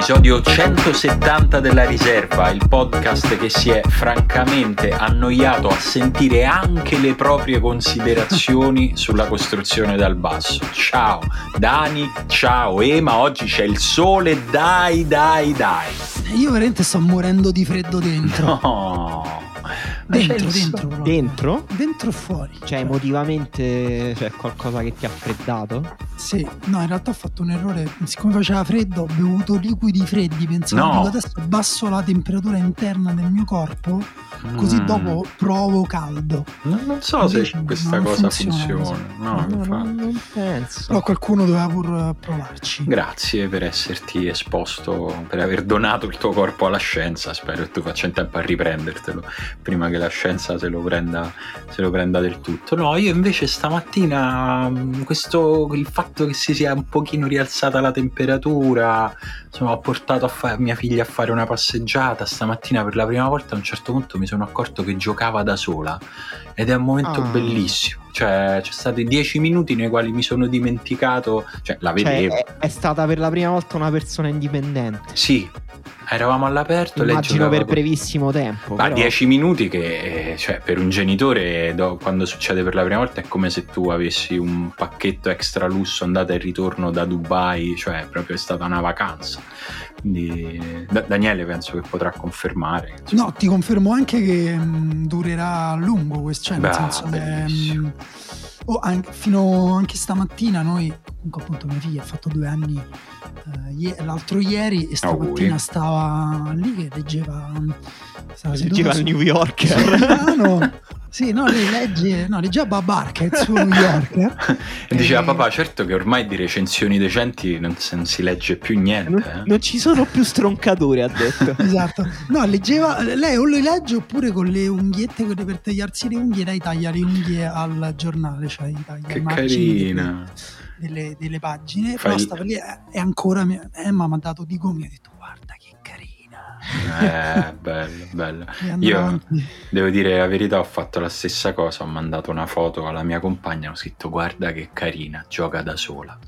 Episodio 170 della riserva, il podcast che si è francamente annoiato a sentire anche le proprie considerazioni sulla costruzione dal basso. Ciao Dani, ciao Ema, oggi c'è il sole, dai dai dai. Io veramente sto morendo di freddo dentro. No. Dentro, dentro, proprio. Dentro? Dentro e fuori. Cioè, emotivamente c'è qualcosa che ti ha freddato? Sì, no, in realtà ho fatto un errore. Siccome faceva freddo, ho bevuto liquidi freddi. Pensavo, No. dico, adesso abbasso la temperatura interna del mio corpo, così Mm. dopo provo caldo. Non, non so se Invece questa non cosa funziona funziona. No, no, infatti. non, penso. Però qualcuno doveva pur eh, provarci. Grazie per esserti esposto, per aver donato il tuo corpo alla scienza. Spero che tu faccia in tempo a riprendertelo prima che la scienza se lo prenda, se lo prenda del tutto. No, io invece stamattina mh, questo, il fatto che si sia un pochino rialzata la temperatura, insomma, ho portato a fa- mia figlia a fare una passeggiata. Stamattina per la prima volta a un certo punto mi sono accorto che giocava da sola ed è un momento Ah. bellissimo. Cioè, c'è stati dieci minuti nei quali mi sono dimenticato, cioè la Cioè, vedevo. è, è stata per la prima volta una persona indipendente. Sì, eravamo all'aperto. Immagino per con- brevissimo tempo. Ma però- 10 minuti che, eh, cioè, per un genitore, do- quando succede per la prima volta, è come se tu avessi un pacchetto extra lusso andata e ritorno da Dubai, cioè, proprio è stata una vacanza. Quindi, Da- Daniele penso che potrà confermare. insomma, No, ti confermo anche che mh, durerà a lungo questo, cioè nel Beh, senso mh, oh, anche- fino anche stamattina noi, comunque appunto mia figlia ha fatto due anni eh, l'altro ieri e stamattina Auguri. stava lì che leggeva stava Leggeva il su- New Yorker. No. Sì, no, lei legge, no, leggeva Babarca, il suo New Yorker. E diceva Eh, papà, certo che ormai di recensioni decenti non, se- non si legge più niente. non, eh." non ci sono più stroncature, ha detto. Esatto. No, leggeva, lei o le legge oppure con le unghiette, quelle per tagliarsi le unghie, lei taglia le unghie al giornale, cioè gli taglia Che carina. Delle, delle- delle pagine. Fai- Però stava lì eh, e ancora mi- Emma mi ha dato di gomito, mi ha detto guarda che carina. Eh, bello, bello. Io devo dire la verità, ho fatto la stessa cosa, ho mandato una foto alla mia compagna, ho scritto guarda che carina, gioca da sola.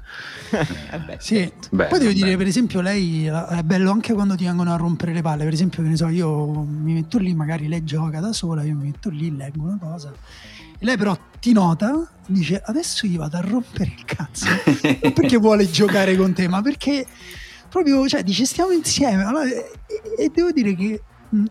Eh beh, Sì. Bello, Poi devo dire, bello. per esempio, lei eh, è bello anche quando ti vengono a rompere le palle. Per esempio, che ne so, io mi metto lì, magari lei gioca da sola, io mi metto lì, leggo una cosa. E lei però ti nota, dice adesso gli vado a rompere il cazzo. non perché vuole giocare con te, ma perché proprio, cioè, dice stiamo insieme. Allora, e, e devo dire che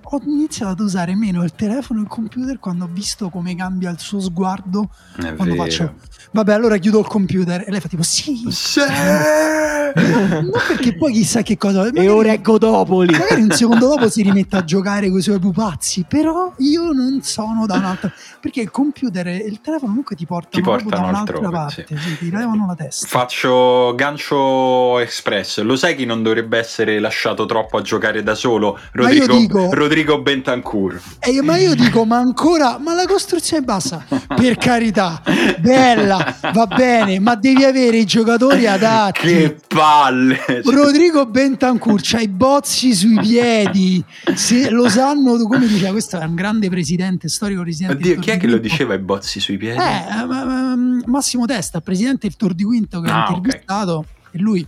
ho iniziato ad usare meno il telefono e il computer quando ho visto come cambia il suo sguardo È quando vero. faccio vabbè allora chiudo il computer e lei fa tipo sì Sì! non perché poi chissà che cosa E magari, ora è Godopoli. magari un secondo dopo si rimette a giocare con i suoi pupazzi però io non sono da un'altra perché il computer e il telefono comunque ti portano, Ti portano da un'altra altrove, parte sì, ti levano la testa Faccio gancio express. Lo sai chi non dovrebbe essere lasciato troppo a giocare da solo? Rodrigo, dico- Rodrigo Bentancur. E io- ma io dico ma ancora ma la costruzione è bassa per carità bella va bene ma devi avere i giocatori adatti Che palle! Rodrigo Bentancur c'ha i bozzi sui piedi se lo sanno come diceva questo è un grande presidente storico presidente Oddio, chi è che lo diceva i bozzi sui piedi? Eh, ma- Massimo Testa, presidente del Tor di Quinto che Ah, ha intervistato e lui,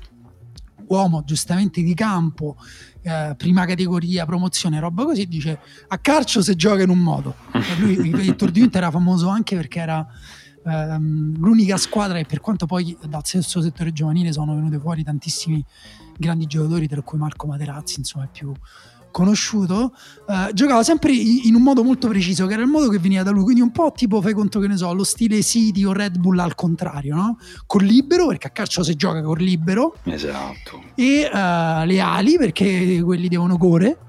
uomo giustamente di campo, eh, prima categoria, promozione, roba così, dice a calcio si gioca in un modo. E lui, il Tor di Quinto era famoso anche perché era ehm, l'unica squadra e per quanto poi dal stesso settore giovanile sono venute fuori tantissimi grandi giocatori, tra cui Marco Materazzi, insomma, è più conosciuto, eh, giocava sempre in un modo molto preciso, che era il modo che veniva da lui, quindi un po' tipo, fai conto che ne so, lo stile City o Red Bull al contrario, no? Col libero, perché a calcio si gioca col libero, Esatto. e eh, le ali, perché quelli devono correre.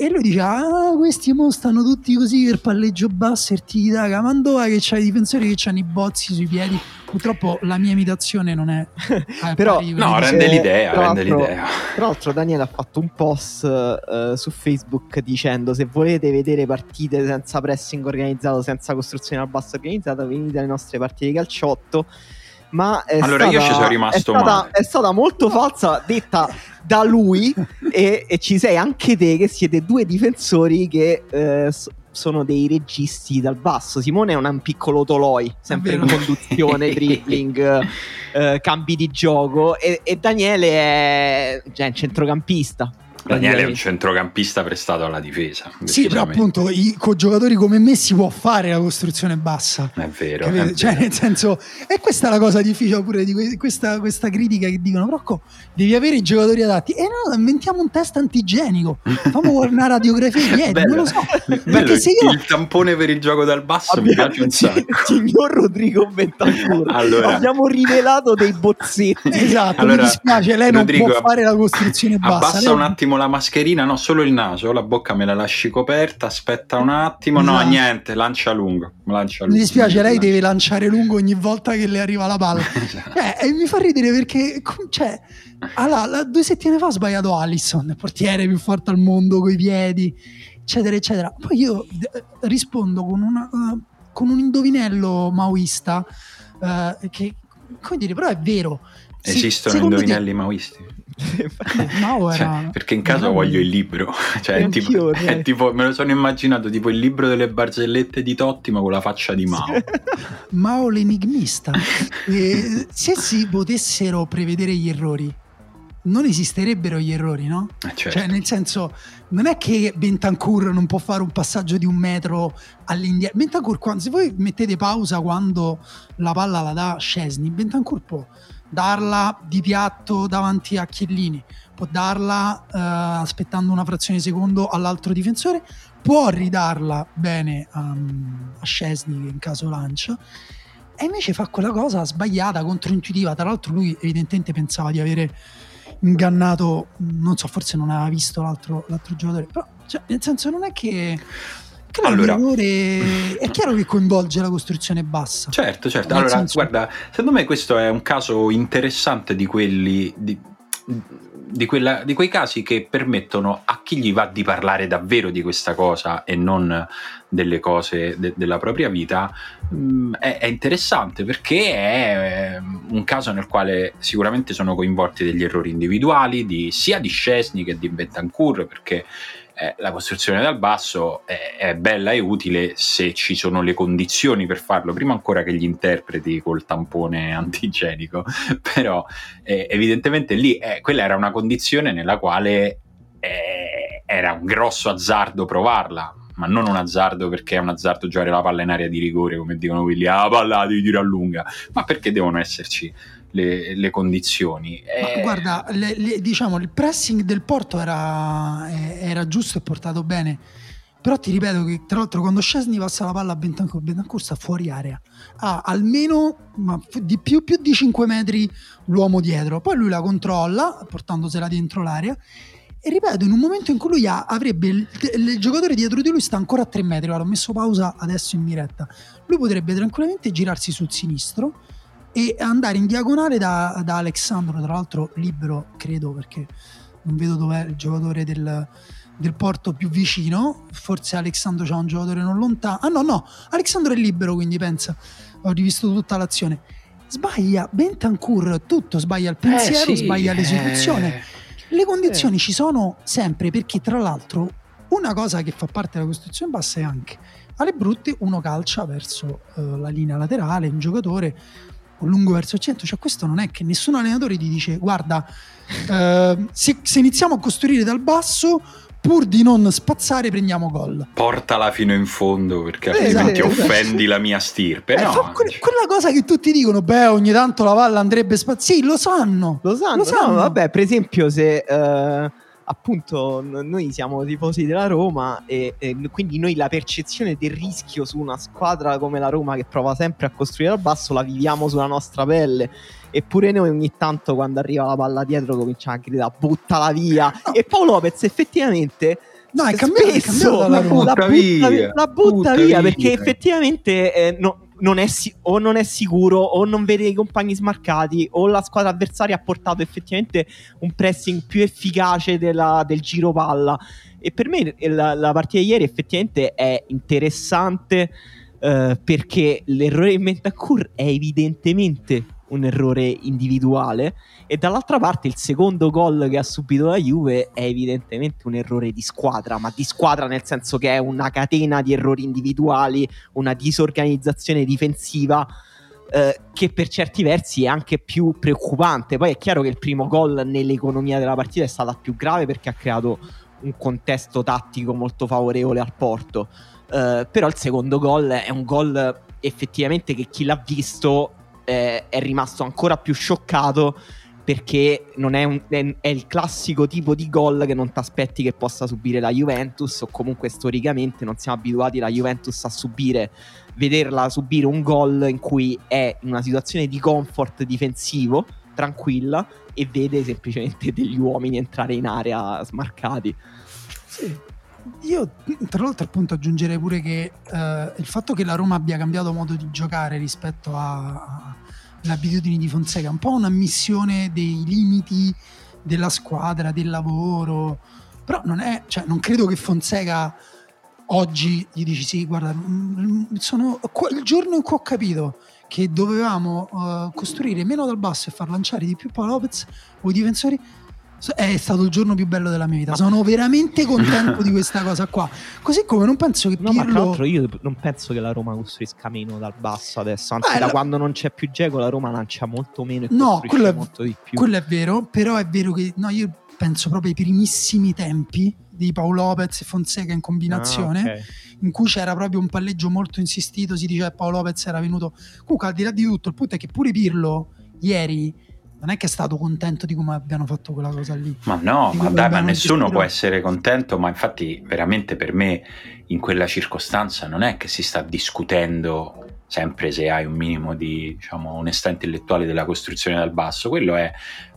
E lui dice: Ah, questi mo stanno tutti così per palleggio basso e ti daga. Mandova che c'ha i difensori che hanno i bozzi sui piedi. Purtroppo la mia imitazione non è. eh, Però- No, rende l'idea, tra rende l'altro- l'idea. Tra l'altro Daniele ha fatto un post eh, su Facebook dicendo se volete vedere partite senza pressing organizzato, senza costruzione al basso organizzata, venite alle nostre partite di calciotto. Ma è Allora, io stata- ci sono rimasto è stata, male. È stata molto falsa, detta da lui e, e ci sei anche te che siete due difensori che eh, sono dei registi dal basso. Simone è un, piccolo Toloi, sempre in conduzione, dribbling, eh, cambi di gioco. E, e Daniele è cioè, centrocampista. Daniele è un centrocampista prestato alla difesa. Sì, però appunto i, con giocatori come me si può fare la costruzione bassa. È vero. È vero. Cioè, nel senso, e questa è la cosa difficile pure di questa, questa critica che dicono, Rocco, devi avere i giocatori adatti. E no, inventiamo un test antigenico. Fammi una radiografia di piedi, non lo so. Bello, io... Il tampone per il gioco dal basso Abbiamo, mi piace un sacco. Signor Rodrigo Bentancur, allora. abbiamo rivelato dei bozzetti. Esatto, allora, mi dispiace, lei Rodrigo, non può fare la costruzione bassa. Abbassa lei... un attimo la mascherina, no, solo il naso, la bocca me la lasci coperta, aspetta un attimo, no, esatto. niente, lancia lungo, lancia lungo. Mi dispiace, lei deve lanciare lungo ogni volta che le arriva la palla. esatto. eh, e mi fa ridere perché, cioè, allora, due settimane fa ho sbagliato Allison, il portiere più forte al mondo, coi piedi, eccetera, eccetera. Poi io eh, rispondo con, una, uh, con un indovinello maoista, uh, che, come dire, però è vero. Esistono indovinelli te... maoisti? No, cioè, perché in caso voglio il libro cioè, è tipo, è tipo, me lo sono immaginato tipo il libro delle barzellette di Totti ma con la faccia di Mao Mao l'enigmista e se si potessero prevedere gli errori non esisterebbero gli errori, no? Eh certo. Cioè, nel senso, non è che Bentancur non può fare un passaggio di un metro all'indietro. Bentancur, se voi mettete pausa quando la palla la dà Scesni, Bentancur può darla di piatto davanti a Chiellini, può darla eh, aspettando una frazione di secondo all'altro difensore, può ridarla bene um, a Scesni in caso lancia e invece fa quella cosa sbagliata, controintuitiva. Tra l'altro lui evidentemente pensava di avere ingannato, non so, forse non aveva visto l'altro, l'altro giocatore, però cioè, nel senso non è che allora, è chiaro che coinvolge la costruzione bassa. Certo, certo. Allora, senso... guarda, secondo me questo è un caso interessante di quelli. Di, di, quella, di, quei casi che permettono a chi gli va di parlare davvero di questa cosa e non delle cose de, della propria vita, mh, mm, è, è, interessante perché è ehm, un caso nel quale sicuramente sono coinvolti degli errori individuali di, sia di Scesni che di Bentancur perché eh, la costruzione dal basso è, è, bella e utile se ci sono le condizioni per farlo, prima ancora che gli interpreti col tampone antigenico, però eh, evidentemente lì eh, quella era una condizione nella quale eh, era un grosso azzardo provarla, ma non un azzardo perché è un azzardo giocare la palla in area di rigore, come dicono quelli, ah, la palla di tiro a lunga, ma perché devono esserci le, le condizioni. E... guarda, le, le, diciamo, il pressing del Porto era, era, giusto e portato bene. Però ti ripeto che tra l'altro quando Scesni passa la palla a Bentancur, Bentancur sta fuori area. Ha almeno ma di più, più di 5 metri l'uomo dietro. Poi lui la controlla portandosela dentro l'area. E ripeto, in un momento in cui lui ha, avrebbe il, il, giocatore dietro di lui sta ancora a 3 metri. Guarda, ho messo pausa adesso in diretta. Lui potrebbe tranquillamente girarsi sul sinistro e andare in diagonale da, da Alexandro, tra l'altro libero credo perché non vedo dov'è il giocatore del, del porto più vicino, forse Alexandro c'ha un giocatore non lontano, ah no no, Alexandro è libero quindi pensa, ho rivisto tutta l'azione, sbaglia Bentancur tutto, sbaglia il pensiero, eh sì, sbaglia l'esecuzione, eh. le condizioni eh. ci sono sempre perché tra l'altro una cosa che fa parte della costruzione bassa è anche alle brutte uno calcia verso uh, la linea laterale, un giocatore un lungo verso il centro. Cioè, questo non è che nessun allenatore ti dice: guarda, eh, se, se, iniziamo a costruire dal basso, pur di non spazzare, prendiamo gol. Portala fino in fondo perché eh, altrimenti esatto, offendi la mia stirpe. Eh, no, que- quella cosa che tutti dicono: beh, ogni tanto la palla andrebbe spazzata. Sì, lo sanno. Lo sanno. Lo sanno. No, vabbè, per esempio, se. Uh appunto noi siamo tifosi della Roma e, e, quindi noi la percezione del rischio su una squadra come la Roma che prova sempre a costruire al basso la viviamo sulla nostra pelle. Eppure noi ogni tanto quando arriva la palla dietro cominciamo a gridare buttala via! No. e Paolo Lopez effettivamente No, è cambiato, è cambiato la, la, butta via, la butta, butta via, via, perché effettivamente eh, no, non si- o non è sicuro o non vede i compagni smarcati o la squadra avversaria ha portato effettivamente un pressing più efficace della, del giro palla. E per me la, la partita di ieri effettivamente è interessante uh, perché l'errore di Mentacour è evidentemente un errore individuale e dall'altra parte il secondo gol che ha subito la Juve è evidentemente un errore di squadra, ma di squadra nel senso che è una catena di errori individuali, una disorganizzazione difensiva eh, che per certi versi è anche più preoccupante. Poi è chiaro che il primo gol nell'economia della partita è stata più grave perché ha creato un contesto tattico molto favorevole al Porto. Uh, però il secondo gol è un gol effettivamente che chi l'ha visto eh, è rimasto ancora più scioccato perché non è, un, è, è, il classico tipo di gol che non ti aspetti che possa subire la Juventus o comunque storicamente non siamo abituati la Juventus a subire vederla subire un gol in cui è in una situazione di comfort difensivo tranquilla e vede semplicemente degli uomini entrare in area smarcati. Sì. Io tra l'altro appunto aggiungerei pure che eh, il fatto che la Roma abbia cambiato modo di giocare rispetto alle abitudini di Fonseca un po' un'ammissione dei limiti della squadra, del lavoro, però non è, cioè, non credo che Fonseca oggi gli dici sì, guarda, mm, sono il giorno in cui ho capito che dovevamo uh, costruire meno dal basso e far lanciare di più Paolo Lopez o i difensori è stato il giorno più bello della mia vita. Sono veramente contento di questa cosa qua. Così come non penso che Pirlo... No, ma tra l'altro io non penso che la Roma costruisca meno dal basso adesso. Anzi, Beh, da la... quando non c'è più Geco la Roma lancia molto meno e no, quello è, molto di più. Quello è vero, però è vero che... No, io penso proprio ai primissimi tempi di Paolo Lopez e Fonseca in combinazione, ah, okay. in cui c'era proprio un palleggio molto insistito, si diceva che Paolo Lopez era venuto... Comunque al di là di tutto, il punto è che pure Pirlo ieri non è che è stato contento di come abbiano fatto quella cosa lì. Ma no, ma dai, ma nessuno gestito. può essere contento, ma infatti veramente per me in quella circostanza non è che si sta discutendo sempre se hai un minimo di diciamo, onestà intellettuale della costruzione dal basso, quello è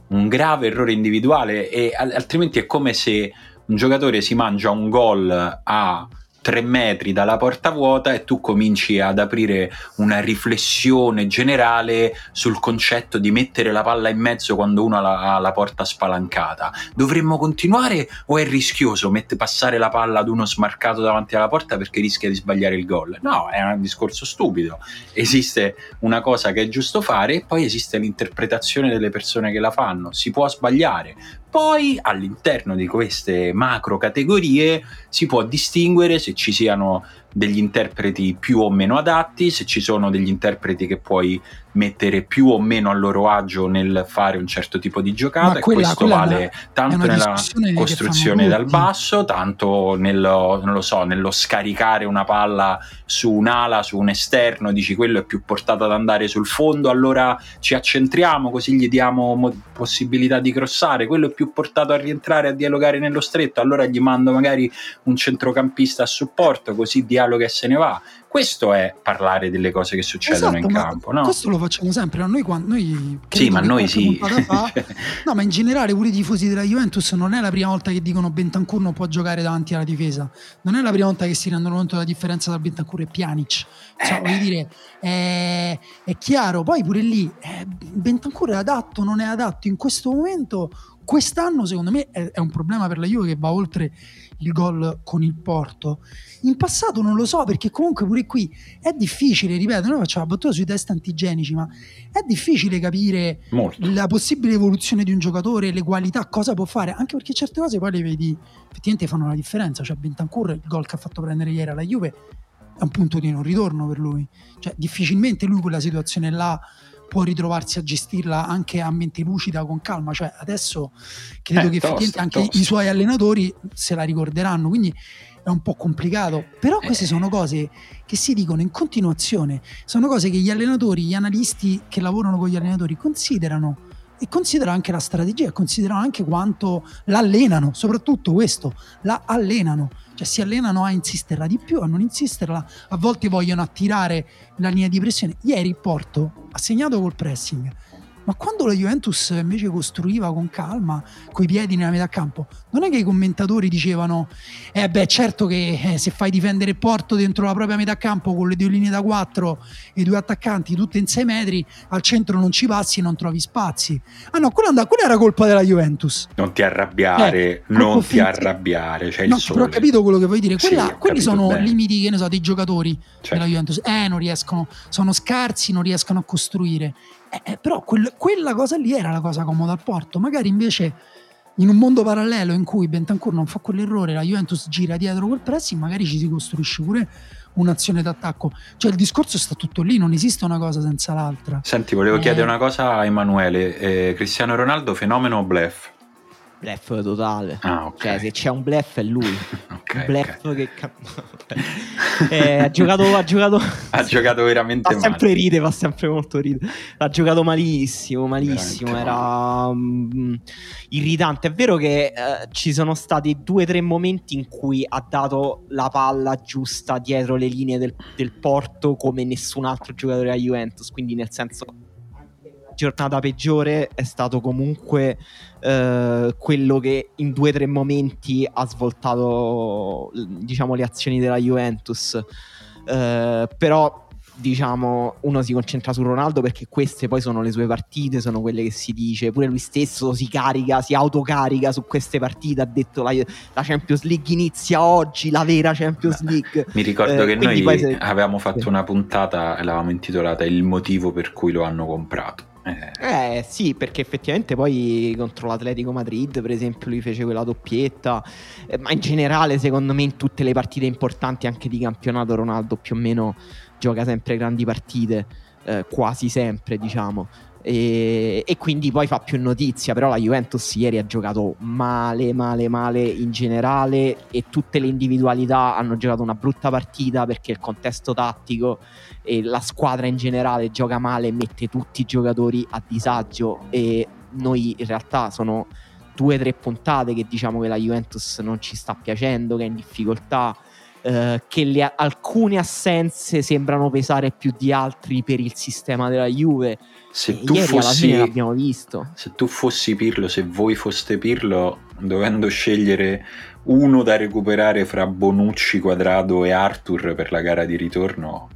un grave errore individuale e altrimenti è come se un giocatore si mangia un gol a tre metri dalla porta vuota e tu cominci ad aprire una riflessione generale sul concetto di mettere la palla in mezzo quando uno ha la, ha la porta spalancata. Dovremmo continuare o è rischioso mette, passare la palla ad uno smarcato davanti alla porta perché rischia di sbagliare il gol? No, è un discorso stupido. Esiste una cosa che è giusto fare e poi esiste l'interpretazione delle persone che la fanno. Si può sbagliare, poi all'interno di queste macro categorie si può distinguere se ci siano degli interpreti più o meno adatti, se ci sono degli interpreti che puoi mettere più o meno a loro agio nel fare un certo tipo di giocata quella, e questo vale tanto nella costruzione dal basso, tanto nello, so, nello, scaricare una palla su un'ala, su un esterno, dici quello è più portato ad andare sul fondo, allora ci accentriamo così gli diamo mo- possibilità di crossare, quello è più portato a rientrare, a dialogare nello stretto, allora gli mando magari un centrocampista a supporto, così dialoga e se ne va questo è parlare delle cose che succedono esatto, in campo. No? Questo lo facciamo sempre. Noi, quando, noi sì, ma noi sì. Fa, no, ma in generale pure i tifosi della Juventus non è la prima volta che dicono Bentancur non può giocare davanti alla difesa. Non è la prima volta che si rendono conto della differenza tra Bentancur e Pjanic. Cioè, eh. dire, è, è, chiaro. Poi pure lì, eh, Bentancur è adatto, non è adatto. In questo momento, quest'anno, secondo me, è, è un problema per la Juve che va oltre il gol con il Porto. In passato non lo so perché comunque pure qui è difficile, ripeto, noi facciamo la battuta sui test antigenici, ma è difficile capire Molto. la possibile evoluzione di un giocatore, le qualità, cosa può fare, anche perché certe cose poi le vedi, effettivamente fanno la differenza, cioè Bentancur, il gol che ha fatto prendere ieri alla Juve è un punto di non ritorno per lui, cioè difficilmente lui quella situazione là può ritrovarsi a gestirla anche a mente lucida, con calma. Cioè, adesso credo eh, che tosta, anche tosta. i suoi allenatori se la ricorderanno. Quindi è un po' complicato. Però eh. queste sono cose che si dicono in continuazione. Sono cose che gli allenatori, gli analisti che lavorano con gli allenatori considerano e considerano anche la strategia, considerano anche quanto l'allenano, soprattutto questo, la allenano cioè si allenano a insisterla di più, a non insisterla, a volte vogliono attirare la linea di pressione. Ieri Porto ha segnato col pressing, ma quando la Juventus invece costruiva con calma, coi piedi nella metà campo, non è che i commentatori dicevano: Eh, beh, certo che eh, se fai difendere Porto dentro la propria metà campo con le due linee da quattro e i due attaccanti tutte in sei metri, al centro non ci passi e non trovi spazi. Ah, no, quella, and- quella era colpa della Juventus. Non ti arrabbiare, eh, non ti arrabbiare. Cioè no, però ho capito quello che vuoi dire. Quella, sì, quelli sono bene. limiti, che ne so, dei giocatori certo. della Juventus. Eh, non riescono, sono scarsi, non riescono a costruire Eh, però quel- quella cosa lì era la cosa comoda al Porto. Magari invece in un mondo parallelo in cui Bentancur non fa quell'errore, la Juventus gira dietro quel pressing, magari ci si costruisce pure un'azione d'attacco. Cioè il discorso sta tutto lì, non esiste una cosa senza l'altra. Senti, volevo Eh. chiedere una cosa a Emanuele. Eh, Cristiano Ronaldo, fenomeno o bluff? Bluff totale. Ah, ok. Cioè, se c'è un bluff è lui. Ok, un ok. bluff che. ca- Eh, ha giocato. Ha giocato. Ha giocato veramente Fa male. sempre ride, fa sempre molto ride. Ha giocato malissimo, malissimo. Veramente Era mm, irritante. È vero che eh, ci sono stati due o tre momenti in cui ha dato la palla giusta dietro le linee del, del Porto come nessun altro giocatore della Juventus. Quindi, nel senso, giornata peggiore è stato comunque eh, quello che in due o tre momenti ha svoltato diciamo le azioni della Juventus. Eh, però diciamo uno si concentra su Ronaldo perché queste poi sono le sue partite sono quelle che si dice. Pure lui stesso si carica si autocarica su queste partite ha detto la, la Champions League inizia oggi la vera Champions League. Mi ricordo Eh, che noi se- avevamo fatto una puntata e l'avevamo intitolata Il motivo per cui lo hanno comprato. Eh, Eh sì, perché effettivamente poi contro l'Atletico Madrid, per esempio, lui fece quella doppietta, Eh, ma in generale, secondo me, in tutte le partite importanti anche di campionato, Ronaldo più o meno gioca sempre grandi partite, eh, quasi sempre, diciamo. E, e quindi poi fa più notizia, però la Juventus ieri ha giocato male, male, male in generale e tutte le individualità hanno giocato una brutta partita perché il contesto tattico e la squadra in generale gioca male mette tutti i giocatori a disagio e noi in realtà sono due o tre puntate che diciamo che la Juventus non ci sta piacendo, che è in difficoltà, eh, che le- alcune assenze sembrano pesare più di altri per il sistema della Juve. se, E tu ieri fossi, l'abbiamo visto. se tu fossi Pirlo, se voi foste Pirlo, dovendo scegliere uno da recuperare fra Bonucci, Quadrado e Arthur per la gara di ritorno,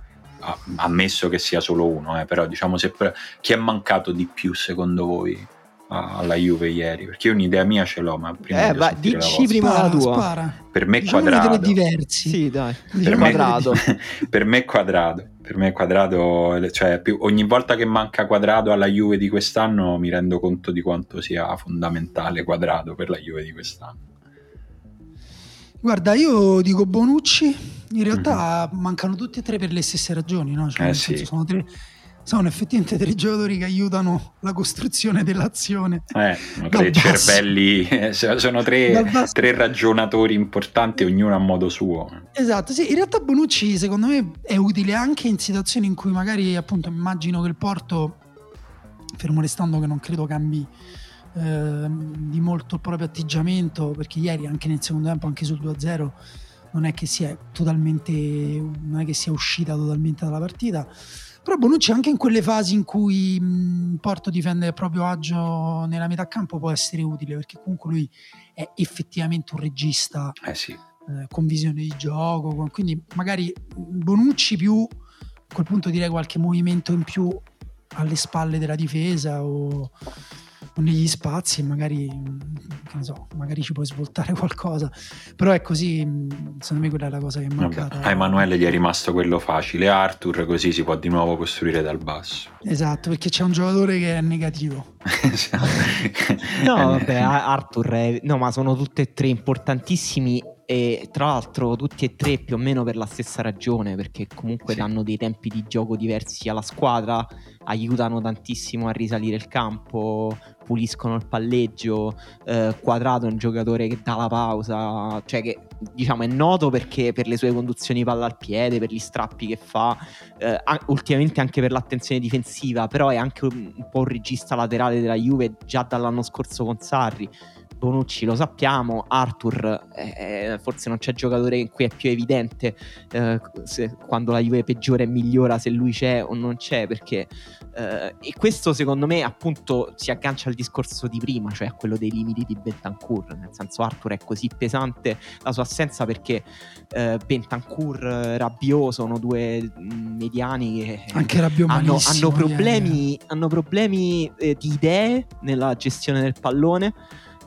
ammesso che sia solo uno, eh, però diciamo se chi è mancato di più secondo voi a- alla Juve ieri? Perché io un'idea mia ce l'ho, ma prima Eh, voglio vai, dici prima la tua. spara. Per me Diciamo Quadrado. diversi. Sì, dai. Per me, Quadrado. per me è quadrato. Per me è quadrato, cioè più- ogni volta che manca quadrato alla Juve di quest'anno mi rendo conto di quanto sia fondamentale quadrato per la Juve di quest'anno. Guarda, io dico Bonucci, in realtà mancano tutti e tre per le stesse ragioni, no? Cioè. Eh, sì. senso, sono, tre- sono effettivamente tre giocatori che aiutano la costruzione dell'azione. Eh, sono tre cervelli, eh, so- sono tre, tre ragionatori importanti, ognuno a modo suo. Esatto, sì, in realtà Bonucci secondo me è utile anche in situazioni in cui magari appunto immagino che il Porto, fermo restando che non credo cambi ehm, di molto il proprio atteggiamento, perché ieri anche nel secondo tempo, anche sul 2-0, non è che sia totalmente, non è che sia uscita totalmente dalla partita. Però Bonucci anche in quelle fasi in cui mh, Porto difende il proprio agio nella metà campo può essere utile, perché comunque lui è effettivamente un regista Eh sì, eh, con visione di gioco, con- quindi magari Bonucci più a quel punto direi qualche movimento in più alle spalle della difesa o negli spazi e magari mm, che ne so, magari ci puoi svoltare qualcosa. Però è così, mm, secondo me quella è la cosa che è Vabbè, mancata. a Emanuele gli è rimasto quello facile, Arthur così si può di nuovo costruire dal basso. Esatto, perché c'è un giocatore che è negativo. No, Eh, vabbè, A- Arthur, è- no, ma sono tutti e tre importantissimi e tra l'altro tutti e tre più o meno per la stessa ragione, perché comunque Sì. danno dei tempi di gioco diversi alla squadra, aiutano tantissimo a risalire il campo, puliscono il palleggio, eh, Quadrato è un giocatore che dà la pausa, cioè che diciamo è noto perché per le sue conduzioni palla al piede, per gli strappi che fa, eh, ultimamente anche per l'attenzione difensiva, però è anche un, un po' un regista laterale della Juve già dall'anno scorso con Sarri. Bonucci lo sappiamo, Arthur eh, forse non c'è giocatore in cui è più evidente eh, se- quando la Juve peggiora e migliora se lui c'è o non c'è perché eh, e questo secondo me appunto si aggancia al discorso di prima, cioè a quello dei limiti di Bentancur, nel senso Arthur è così pesante la sua assenza perché eh, Bentancur, eh, Rabiot sono due mm, mediani che Anche hanno, hanno problemi, hanno problemi eh, di idee nella gestione del pallone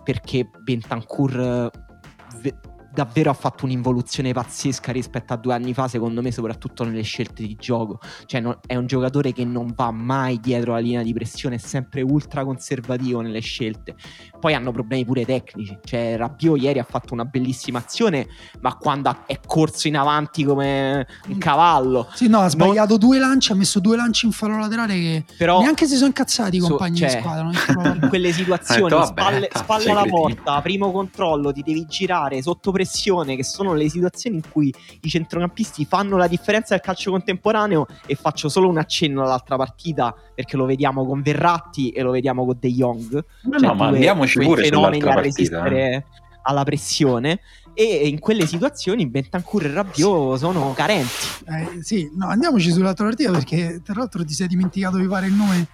perché Bentancur eh, davvero ha fatto un'involuzione pazzesca rispetto a due anni fa, secondo me, soprattutto nelle scelte di gioco. Cioè, no, è un giocatore che non va mai dietro la linea di pressione, è sempre ultra conservativo nelle scelte. Poi hanno problemi pure tecnici. Cioè, Rabiot ieri ha fatto una bellissima azione, ma quando è corso in avanti come un cavallo. Sì, no, ha sbagliato non... due lanci, ha messo due lanci in fallo laterale che Però, neanche si sono incazzati i compagni so, cioè, di squadra. in quelle situazioni, detto, spalle, spalle alla porta, primo controllo, ti devi girare sotto pressione, che sono le situazioni in cui i centrocampisti fanno la differenza del calcio contemporaneo e faccio solo un accenno all'altra partita perché lo vediamo con Verratti e lo vediamo con De Jong. No, cioè, no, ma andiamoci pure fenomeni a resistere eh. alla pressione e in quelle situazioni Bentancur e Rabiot sono carenti. Eh, sì, no, andiamoci sull'altra partita perché tra l'altro ti sei dimenticato di fare il nome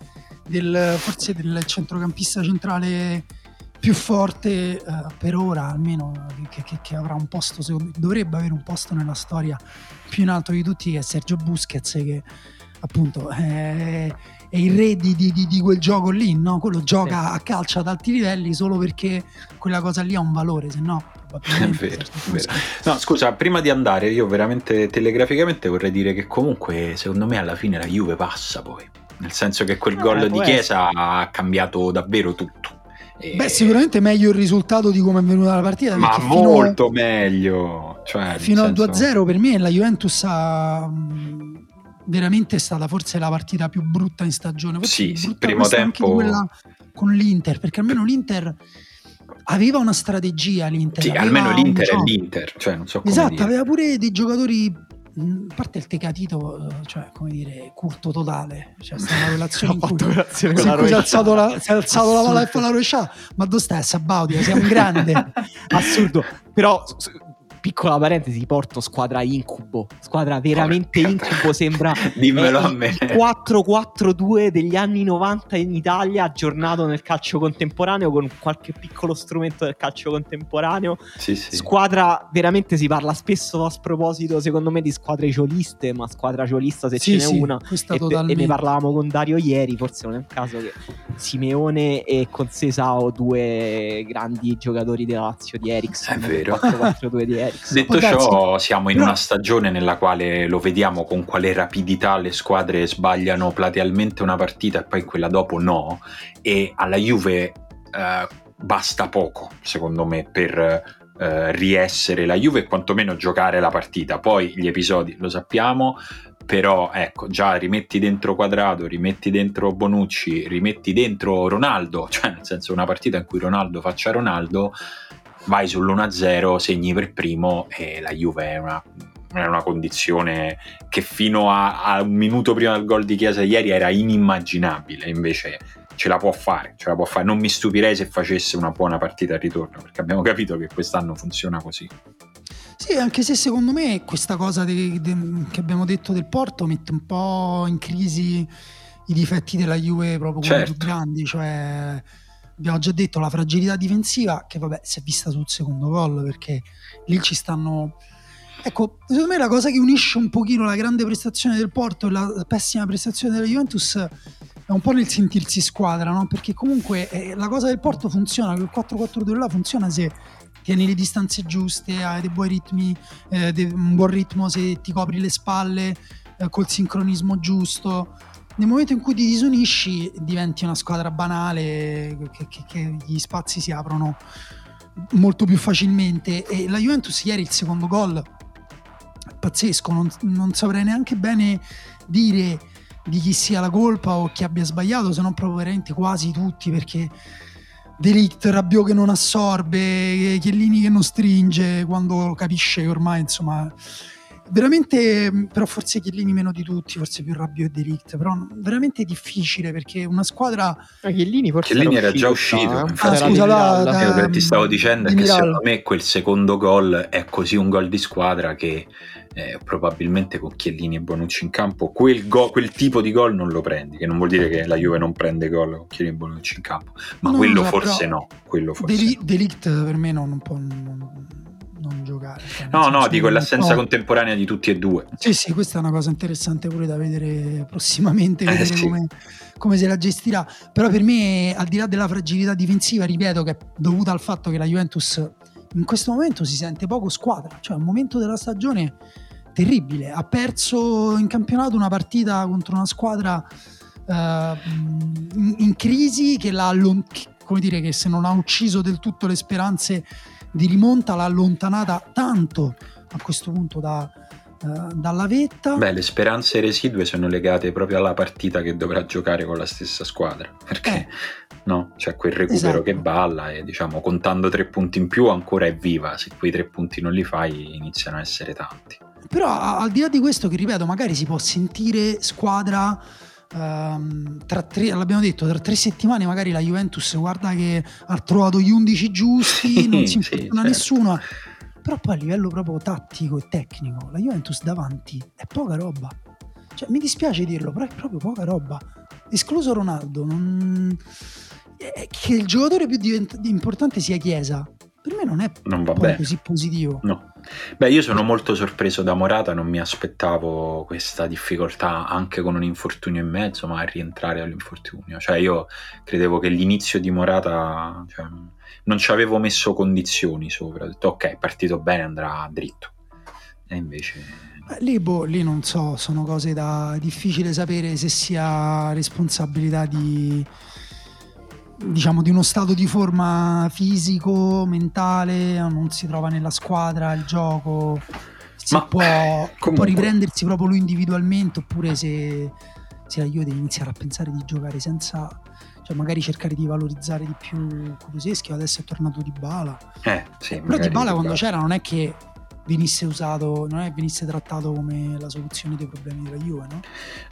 del forse del centrocampista centrale più forte eh, per ora almeno che, che, che, avrà un posto secondo, dovrebbe avere un posto nella storia più in alto di tutti che è Sergio Busquets che appunto è, è il re di, di, di, quel gioco lì no? quello gioca sì. a calcio ad alti livelli solo perché quella cosa lì ha un valore se no è vero, vero. No, scusa, prima di andare, io veramente telegraficamente vorrei dire che comunque, secondo me, alla fine la Juve passa poi. Nel senso che quel no, gol di Chiesa essere. ha cambiato davvero tutto. E... Beh, sicuramente meglio il risultato di come è venuta la partita. Ma molto a... meglio. Cioè, fino senso... al 2-0 per me la Juventus ha mm, veramente stata forse la partita più brutta in stagione. Forse sì, sì primo tempo. quella con l'Inter, perché almeno l'Inter aveva una strategia l'Inter. Sì, almeno l'Inter è l'Inter, cioè non so come Esatto, dire. aveva pure dei giocatori a parte il tecatito, cioè come dire, curto totale. Cioè, sta una relazione in cui, si è alzato la, si è alzato la palla e fa la rovesciata. Ma dove stai? Sabaudia, sei un grande. Assurdo. Però piccola parentesi, Porto squadra incubo, squadra veramente Porca incubo, sembra Dimmelo a me. 4-4-2 degli anni 90 in Italia, aggiornato nel calcio contemporaneo con qualche piccolo strumento del calcio contemporaneo. Sì, sì. Squadra veramente si parla spesso a sproposito, secondo me, di squadre cioliste, ma squadra ciolista se sì, ce n'è una e, totalmente... e, ne parlavamo con Dario ieri, forse non è un caso che Simeone e Consesao, due grandi giocatori della Lazio di Ericsson, è vero. 4-4-2 di Ericsson Detto ciò, siamo in una stagione nella quale lo vediamo con quale rapidità le squadre sbagliano platealmente una partita e poi quella dopo no. E alla Juve eh, basta poco, secondo me, per eh, riessere la Juve e quantomeno giocare la partita. Poi gli episodi lo sappiamo, però ecco, già rimetti dentro Quadrado, rimetti dentro Bonucci, rimetti dentro Ronaldo, cioè nel senso una partita in cui Ronaldo faccia Ronaldo vai sull'1-0, segni per primo e la Juve è una, è una condizione che fino a, a, un minuto prima del gol di Chiesa ieri era inimmaginabile, invece ce la può fare, ce la può fare. Non mi stupirei se facesse una buona partita al ritorno, perché abbiamo capito che quest'anno funziona così. Sì, anche se secondo me questa cosa de, de, che abbiamo detto del Porto mette un po' in crisi i difetti della Juve proprio certo. più grandi, cioè abbiamo già detto la fragilità difensiva che vabbè si è vista sul secondo gol perché lì ci stanno ecco secondo me la cosa che unisce un pochino la grande prestazione del Porto e la pessima prestazione della Juventus è un po' nel sentirsi squadra no? perché comunque eh, la cosa del Porto funziona quel 4-4-2 là funziona se tieni le distanze giuste hai dei buoni ritmi eh, un buon ritmo se ti copri le spalle eh, col sincronismo giusto nel momento in cui ti disunisci diventi una squadra banale che, che, che, gli spazi si aprono molto più facilmente. E la Juventus ieri il secondo gol pazzesco non, non saprei neanche bene dire di chi sia la colpa o chi abbia sbagliato se non proprio veramente quasi tutti perché Delict, Rabiot che non assorbe Chiellini che non stringe quando capisce che ormai insomma veramente, però forse Chiellini meno di tutti, forse più Rabbio e Delict, però veramente difficile perché una squadra... Ma Chiellini forse Chiellini era, già uscito. Eh? Ah, scusa, la, da, ti stavo dicendo è che secondo me quel secondo gol è così un gol di squadra che eh, probabilmente con Chiellini e Bonucci in campo quel, go, quel, tipo di gol non lo prendi, che non vuol dire che la Juve non prende gol con Chiellini e Bonucci in campo, ma no, quello, forse no, quello forse Deli- no. Delict per me non, non può... Non non giocare. Cioè no, no, dico l'assenza no. contemporanea di tutti e due. Sì, sì, questa è una cosa interessante pure da vedere prossimamente, eh, vedere sì. come, come, se la gestirà. Però per me, al di là della fragilità difensiva, ripeto che è dovuta al fatto che la Juventus in questo momento si sente poco squadra, cioè un momento della stagione terribile. Ha perso in campionato una partita contro una squadra uh, in, in, crisi che l'ha come dire che se non ha ucciso del tutto le speranze di rimonta l'ha allontanata tanto a questo punto da, uh, dalla vetta. Beh, le speranze residue sono legate proprio alla partita che dovrà giocare con la stessa squadra, perché eh. no? c'è quel recupero esatto. che balla e diciamo contando tre punti in più ancora è viva, se quei tre punti non li fai iniziano a essere tanti. Però al di là di questo che ripeto, magari si può sentire squadra Um, tra tre, l'abbiamo detto, tra tre settimane magari la Juventus guarda che ha trovato gli undici giusti, non si infortuna sì, certo. nessuno. Però poi a livello proprio tattico e tecnico, la Juventus davanti è poca roba. Cioè, mi dispiace dirlo, però è proprio poca roba. Escluso Ronaldo, non... che il giocatore più divent- importante sia Chiesa, per me non è non così positivo. No. Beh, io sono molto sorpreso da Morata, non mi aspettavo questa difficoltà anche con un infortunio in mezzo, ma a rientrare all'infortunio. Cioè, io credevo che l'inizio di Morata cioè, non ci avevo messo condizioni sopra. Ho detto, ok, partito bene, andrà dritto. E invece. Lì, boh, lì non so, sono cose da difficile sapere se sia responsabilità di diciamo di uno stato di forma fisico, mentale, non si trova nella squadra, il gioco, si può, può, riprendersi proprio lui individualmente oppure se, se la Juve deve iniziare a pensare di giocare senza cioè magari cercare di valorizzare di più Kuluseschi adesso è tornato di bala eh, sì, però di bala quando c'era non è che venisse usato, non è venisse trattato come la soluzione dei problemi della Juve, no?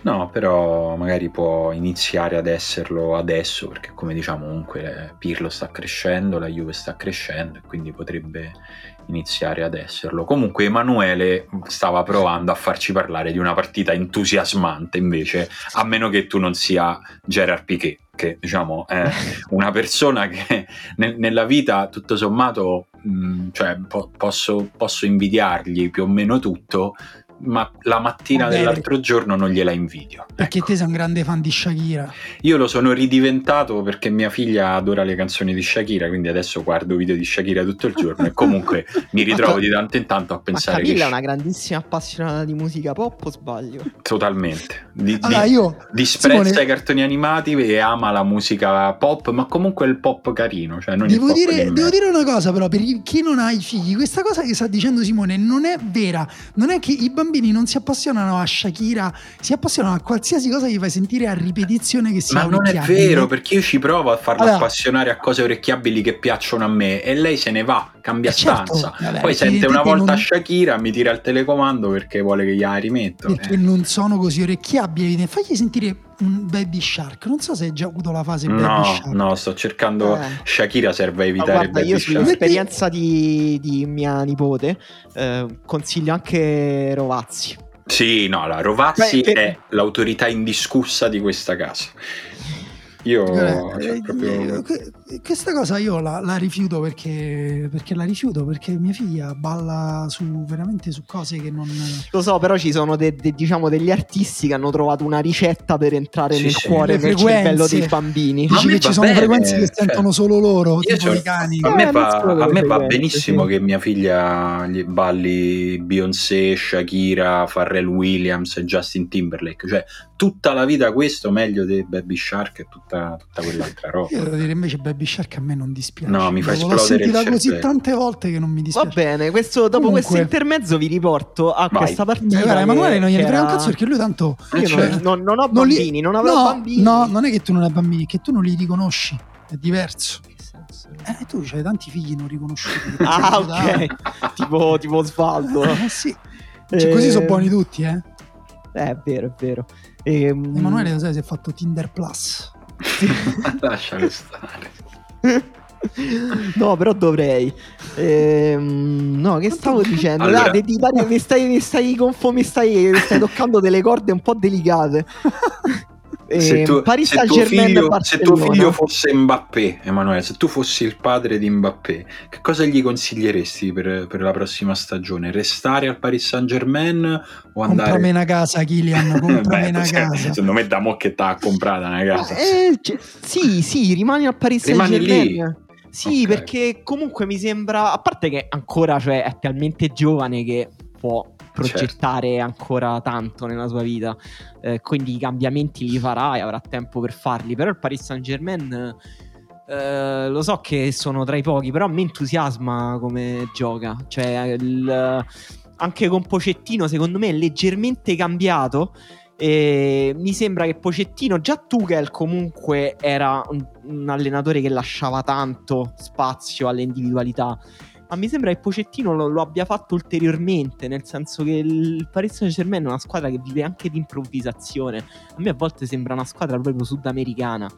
No, però magari può iniziare ad esserlo adesso, perché come diciamo comunque Pirlo sta crescendo, la Juve sta crescendo e quindi potrebbe iniziare ad esserlo. Comunque Emanuele stava provando a farci parlare di una partita entusiasmante invece, a meno che tu non sia Gerard Piquet, che diciamo è una persona che nel, nella vita tutto sommato mh, mm, cioè, po- posso, posso invidiargli più o meno tutto, ma la mattina Vabbè, dell'altro giorno non gliela invidio. Perché ecco. te sei un grande fan di Shakira. Io lo sono ridiventato perché mia figlia adora le canzoni di Shakira, quindi adesso guardo video di Shakira tutto il giorno e comunque mi ritrovo di tanto in tanto a pensare ma Camilla che... è una grandissima appassionata di musica pop o sbaglio? Totalmente. Di, allora, io, disprezza Simone... i cartoni animati e ama la musica pop, ma comunque il pop carino. Cioè non devo, dire, devo dire una cosa però, per chi non ha i figli, questa cosa che sta dicendo Simone non è vera. Non è che i bambini bambini non si appassionano a Shakira, si appassionano a qualsiasi cosa gli fai sentire a ripetizione che sia Ma non è vero, perché io ci provo a farla allora, appassionare a cose orecchiabili che piacciono a me e lei se ne va, cambia eh certo, stanza. Vabbè, Poi sente una volta non... Shakira, mi tira il telecomando perché vuole che gliela rimetto. Perché eh. non sono così orecchiabili, fagli sentire un Baby Shark. Non so se hai già avuto la fase no, Baby Shark. No, sto cercando. Eh. Shakira serve a evitare guarda, Baby io Shark. sull'esperienza di, di mia nipote eh, consiglio anche Rovazzi. Sì, no, la Rovazzi Beh, per... è l'autorità indiscussa di questa casa. Io cioè, proprio... questa cosa io la, la rifiuto perché, perché, la rifiuto perché mia figlia balla su, veramente su cose che non lo so però ci sono de, de, diciamo degli artisti che hanno trovato una ricetta per entrare sì, nel sì. cuore nel cervello dei bambini dici che ci sono bene, frequenze che cioè, sentono solo loro tipo i cani a me, eh, va, a me va, benissimo sì. che mia figlia gli balli Beyoncé, Shakira, Pharrell Williams e Justin Timberlake cioè tutta la vita questo meglio di Baby Shark e tutta, tutta quell'altra roba. Io devo dire invece Baby Shark a me non dispiace. No, mi fa esplodere L'ho sentita così tante volte che non mi dispiace. Va bene, questo, dopo Comunque, questo intermezzo vi riporto a Vai. questa partita. Beh, guarda, Emanuele non gliene frega un cazzo perché lui tanto... Io cioè, non, non, ho bambini, non, li, non avrò no, bambini. No, non è che tu non hai bambini, è che tu non li riconosci, è diverso. Eh, tu hai tanti figli non riconosciuti. ah, ok. tipo, tipo Osvaldo. Eh, sì. Cioè, così sono buoni tutti, eh. Eh, è vero, è vero. E, ehm, Emanuele, lo sai, si è fatto Tinder Plus. Lascialo stare. no, però dovrei. Ehm, no, che stavo dicendo? Allora... Dai, ti, ti, mi, stai, mi, stai confo, mi, stai, mi stai toccando delle corde un po' delicate. se, ehm, tu, Paris se, tuo figlio, se tuo figlio fosse Mbappé, Emanuele, se tu fossi il padre di Mbappé, che cosa gli consiglieresti per, per la prossima stagione? Restare al Paris Saint Germain o andare... Comprami una casa, Kylian, comprami una cioè, casa. Secondo me da mo che t'ha comprata una casa. Eh, cioè, sì, sì, rimani al Paris Saint Germain. Sì, Ok. perché comunque mi sembra, a parte che ancora cioè, è talmente giovane che può progettare Certo. ancora tanto nella sua vita, eh, quindi i cambiamenti li farà e avrà tempo per farli, però il Paris Saint Germain... eh, lo so che sono tra i pochi, però mi entusiasma come gioca. Cioè, il- anche con Pocettino, secondo me, è leggermente cambiato. E mi sembra che Pocettino, già Tuchel comunque era un, un allenatore che lasciava tanto spazio alle individualità. Ma mi sembra che Pocettino lo, lo abbia fatto ulteriormente, nel senso che il Paris Saint Germain è una squadra che vive anche di improvvisazione. A me a volte sembra una squadra proprio sudamericana.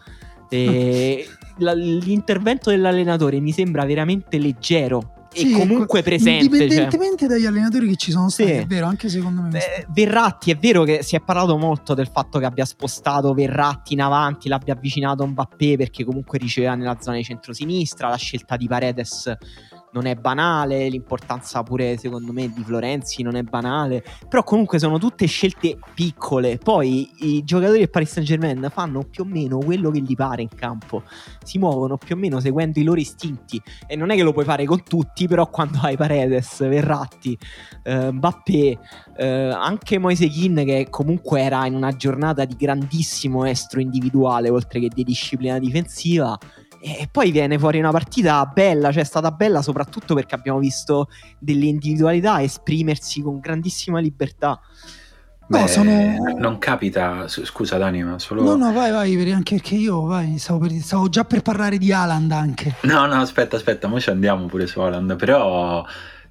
E la- l'intervento dell'allenatore mi sembra veramente leggero e Sì, comunque presente. cioè. Indipendentemente dagli allenatori che ci sono stati, Sì. è vero, anche secondo me. Eh, Verratti è vero che si è parlato molto del fatto che abbia spostato Verratti in avanti, l'abbia avvicinato a Mbappé perché comunque riceveva nella zona di centrosinistra, la scelta di Paredes non è banale, l'importanza pure secondo me di Florenzi non è banale, però comunque sono tutte scelte piccole, poi i giocatori del Paris Saint Germain fanno più o meno quello che gli pare in campo, si muovono più o meno seguendo i loro istinti. E non è che lo puoi fare con tutti, però quando hai Paredes, Verratti, eh, Mbappé, eh, anche Moise Kean che comunque era in una giornata di grandissimo estro individuale oltre che di disciplina difensiva e poi viene fuori una partita bella, cioè è stata bella soprattutto perché abbiamo visto delle individualità esprimersi con grandissima libertà. No, Beh, sono- Non capita, scusa Dani, ma solo... No, no, vai, vai, anche perché io vai, stavo, per- stavo già per parlare di Haaland anche. No, no, aspetta, aspetta, mo ci andiamo pure su Haaland, però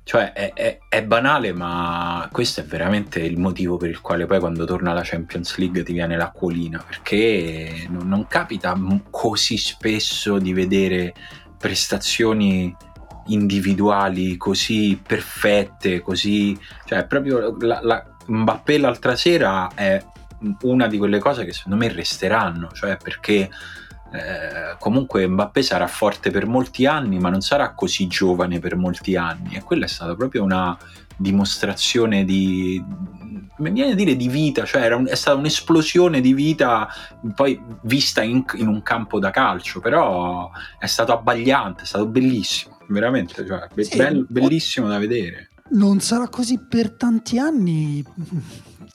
cioè, è, è- è banale, ma questo è veramente il motivo per il quale poi quando torna la Champions League ti viene l'acquolina, perché non, non capita così spesso di vedere prestazioni individuali così perfette, così... cioè proprio la, la- Mbappé l'altra sera è una di quelle cose che secondo me resteranno, cioè perché eh, comunque Mbappé sarà forte per molti anni, ma non sarà così giovane per molti anni. E quella è stata proprio una dimostrazione di. Mi viene a dire di vita, cioè era un- è stata un'esplosione di vita poi vista in, in un campo da calcio, però è stato abbagliante, è stato bellissimo, veramente, cioè, be- Sì. bel- bellissimo da vedere. Non sarà così per tanti anni.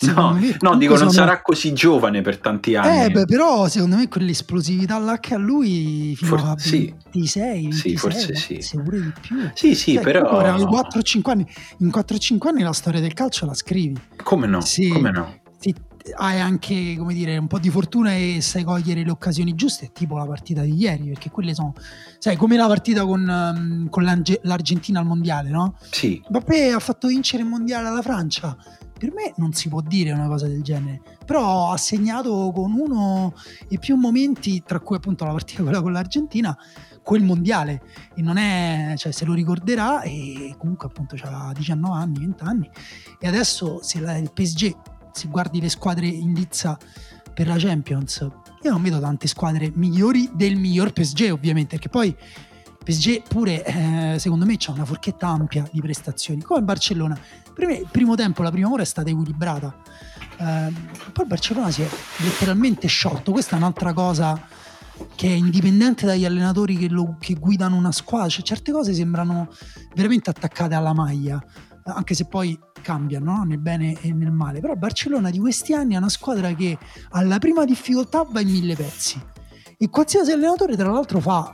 No, me. no, dico, non sarà così giovane per tanti anni. Eh, beh, però secondo me quell'esplosività là che ha lui fino For- a sì. 26, 26 Sì, forse sì. pure di più. sì, sì, Cioè, però. comunque erano 4-5 anni. In 4-5 anni la storia del calcio la scrivi. Come no? Sì. Come no? Ti- hai anche, come dire, un po' di fortuna e sai cogliere le occasioni giuste, tipo la partita di ieri, perché quelle sono, sai, come la partita con, ehm, con l'Argentina al mondiale, no? Sì, Mbappé ha fatto vincere il mondiale alla Francia. Per me non si può dire una cosa del genere, però ha segnato con uno e più momenti, tra cui appunto la partita quella con l'Argentina, quel mondiale e non è, cioè se lo ricorderà e comunque appunto ha 19 anni, 20 anni e adesso se la- il PSG, se guardi le squadre in lizza per la Champions, io non vedo tante squadre migliori del miglior PSG ovviamente, perché poi PSG pure eh, secondo me c'ha una forchetta ampia di prestazioni, come il Barcellona. Il primo tempo, la prima ora è stata equilibrata. Eh, poi il Barcellona si è letteralmente sciolto. Questa è un'altra cosa che è indipendente dagli allenatori che, lo- che guidano una squadra. Cioè, certe cose sembrano veramente attaccate alla maglia, anche se poi cambiano no? nel bene e nel male. Però il Barcellona di questi anni è una squadra che alla prima difficoltà va in mille pezzi. E qualsiasi allenatore, tra l'altro, fa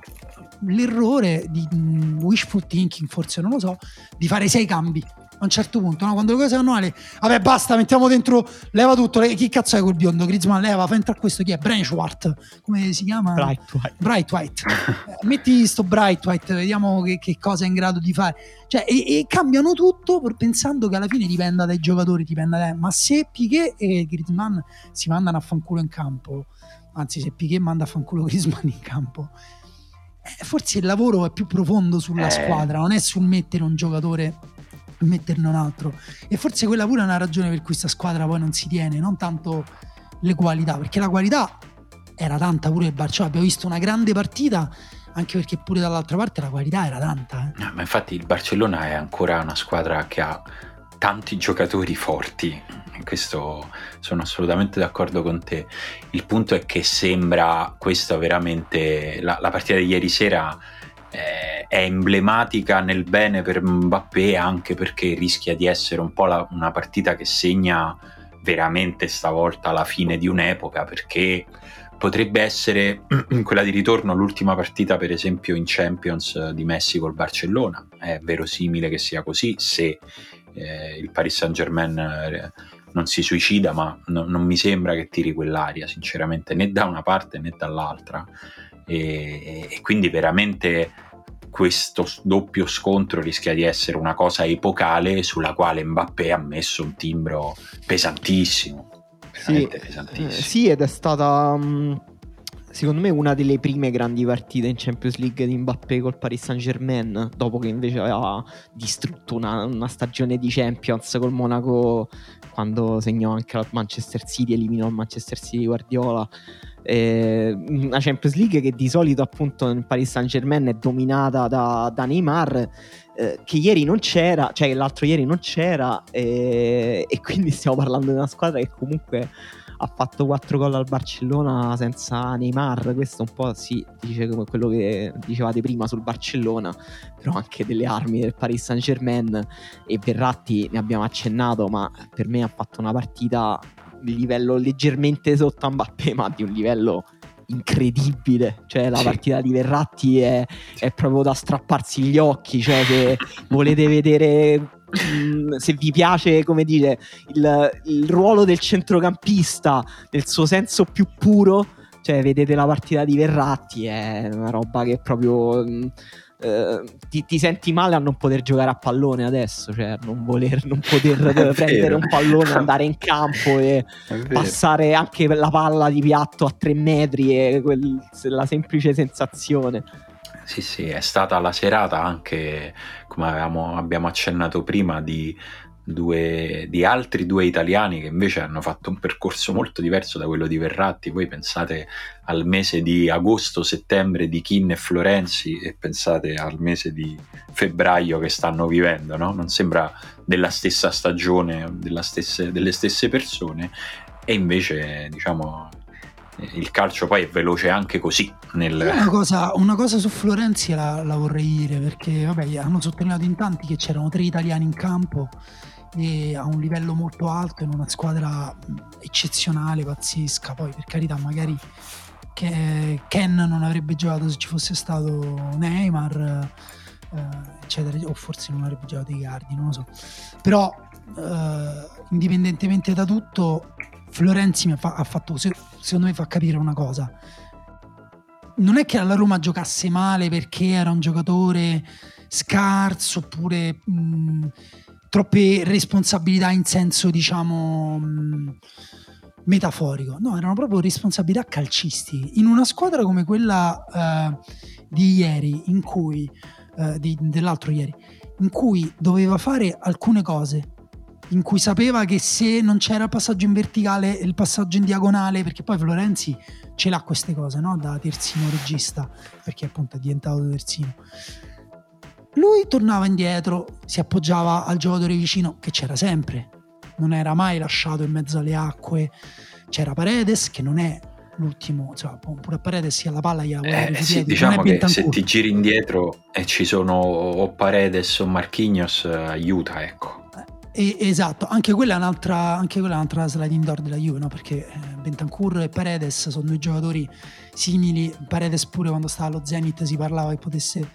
l'errore di mm, wishful thinking, forse non lo so, di fare sei cambi a un certo punto, no? quando le cose vanno male, vabbè basta, mettiamo dentro, leva tutto, le- chi cazzo è quel biondo? Griezmann leva, fa entrare questo, chi è? Branchwart, come si chiama? Bright White. Bright White. Eh, metti sto Bright White, vediamo che, che cosa è in grado di fare. Cioè, e, e cambiano tutto pensando che alla fine dipenda dai giocatori, dipenda dai... Ma se Piquet e Griezmann si mandano a fanculo in campo, anzi se Piquet manda a fanculo Griezmann in campo, eh, forse il lavoro è più profondo sulla Eh. squadra, non è sul mettere un giocatore metterne un altro. E forse quella pure è una ragione per cui sta squadra poi non si tiene, non tanto le qualità, perché la qualità era tanta pure il Barcellona. Abbiamo visto una grande partita, anche perché pure dall'altra parte la qualità era tanta. eh. No, ma infatti il Barcellona è ancora una squadra che ha tanti giocatori forti. In questo sono assolutamente d'accordo con te. Il punto è che sembra questo veramente la, la partita di ieri sera eh, è emblematica nel bene per Mbappé anche perché rischia di essere un po' la, una partita che segna veramente stavolta la fine di un'epoca perché potrebbe essere quella di ritorno l'ultima partita per esempio in Champions di Messi col Barcellona. È verosimile che sia così se eh, il Paris Saint Germain eh, non si suicida ma no, non mi sembra che tiri quell'aria sinceramente né da una parte né dall'altra. E, e quindi veramente questo doppio scontro rischia di essere una cosa epocale sulla quale Mbappé ha messo un timbro pesantissimo. Sì, pesantissimo. Eh, sì, ed è stata mm, secondo me una delle prime grandi partite in Champions League di Mbappé col Paris Saint Germain, dopo che invece aveva distrutto una, una stagione di Champions col Monaco quando segnò anche la Manchester City, eliminò il Manchester City di Guardiola. Eh, una Champions League che di solito appunto nel Paris Saint Germain è dominata da, da Neymar eh, che ieri non c'era cioè l'altro ieri non c'era eh, e quindi stiamo parlando di una squadra che comunque ha fatto 4 gol al Barcellona senza Neymar questo un po' si dice come quello che dicevate prima sul Barcellona però anche delle armi del Paris Saint Germain e Verratti ne abbiamo accennato ma per me ha fatto una partita di livello leggermente sotto a Mbappé, ma di un livello incredibile. Cioè, la partita di Verratti è, è, proprio da strapparsi gli occhi. Cioè, se volete vedere. Mm, se vi piace, come dire, il, il ruolo del centrocampista nel suo senso più puro, cioè vedete la partita di Verratti, è una roba che proprio eh, ti, ti, senti male a non poter giocare a pallone adesso, cioè a non voler, non poter prendere un pallone, andare in campo e passare anche la palla di piatto a tre metri e quel, la semplice sensazione. Sì, sì, è stata la serata anche, come avevamo, abbiamo accennato prima, di due, di altri due italiani che invece hanno fatto un percorso molto diverso da quello di Verratti. Voi pensate al mese di agosto-settembre di Kin e Florenzi e pensate al mese di febbraio che stanno vivendo, no? Non sembra della stessa stagione, stesse, delle stesse persone e invece diciamo il calcio poi è veloce anche così. Nel... Una, cosa, una, cosa, su Florenzi la, la vorrei dire perché vabbè, hanno sottolineato in tanti che c'erano tre italiani in campo e a un livello molto alto in una squadra eccezionale, pazzesca. Poi per carità, magari Ken non avrebbe giocato se ci fosse stato Neymar, eh, eccetera, o forse non avrebbe giocato i Gardi, non lo so. Però eh, indipendentemente da tutto, Florenzi mi ha, fatto, secondo me fa capire una cosa. Non è che alla Roma giocasse male perché era un giocatore scarso oppure mh, troppe responsabilità in senso, diciamo, mh, metaforico. No, erano proprio responsabilità calcistiche. In una squadra come quella uh, di ieri, in cui, uh, di, dell'altro ieri, in cui doveva fare alcune cose, in cui sapeva che se non c'era il passaggio in verticale il passaggio in diagonale, perché poi Florenzi ce l'ha queste cose, no? Da terzino regista, perché appunto è diventato terzino lui tornava indietro, si appoggiava al giocatore vicino che c'era sempre, non era mai lasciato in mezzo alle acque. C'era Paredes che non è l'ultimo, insomma, pure a Paredes sia la palla gli eh, sì, piedi, diciamo che se ti giri indietro e ci sono o Paredes o Marquinhos aiuta, ecco. Eh, esatto, anche quella, è un'altra, anche quella è un'altra sliding door della Juve, no? perché eh, Bentancur e Paredes sono due giocatori simili. Paredes pure quando stava allo Zenit si parlava che potesse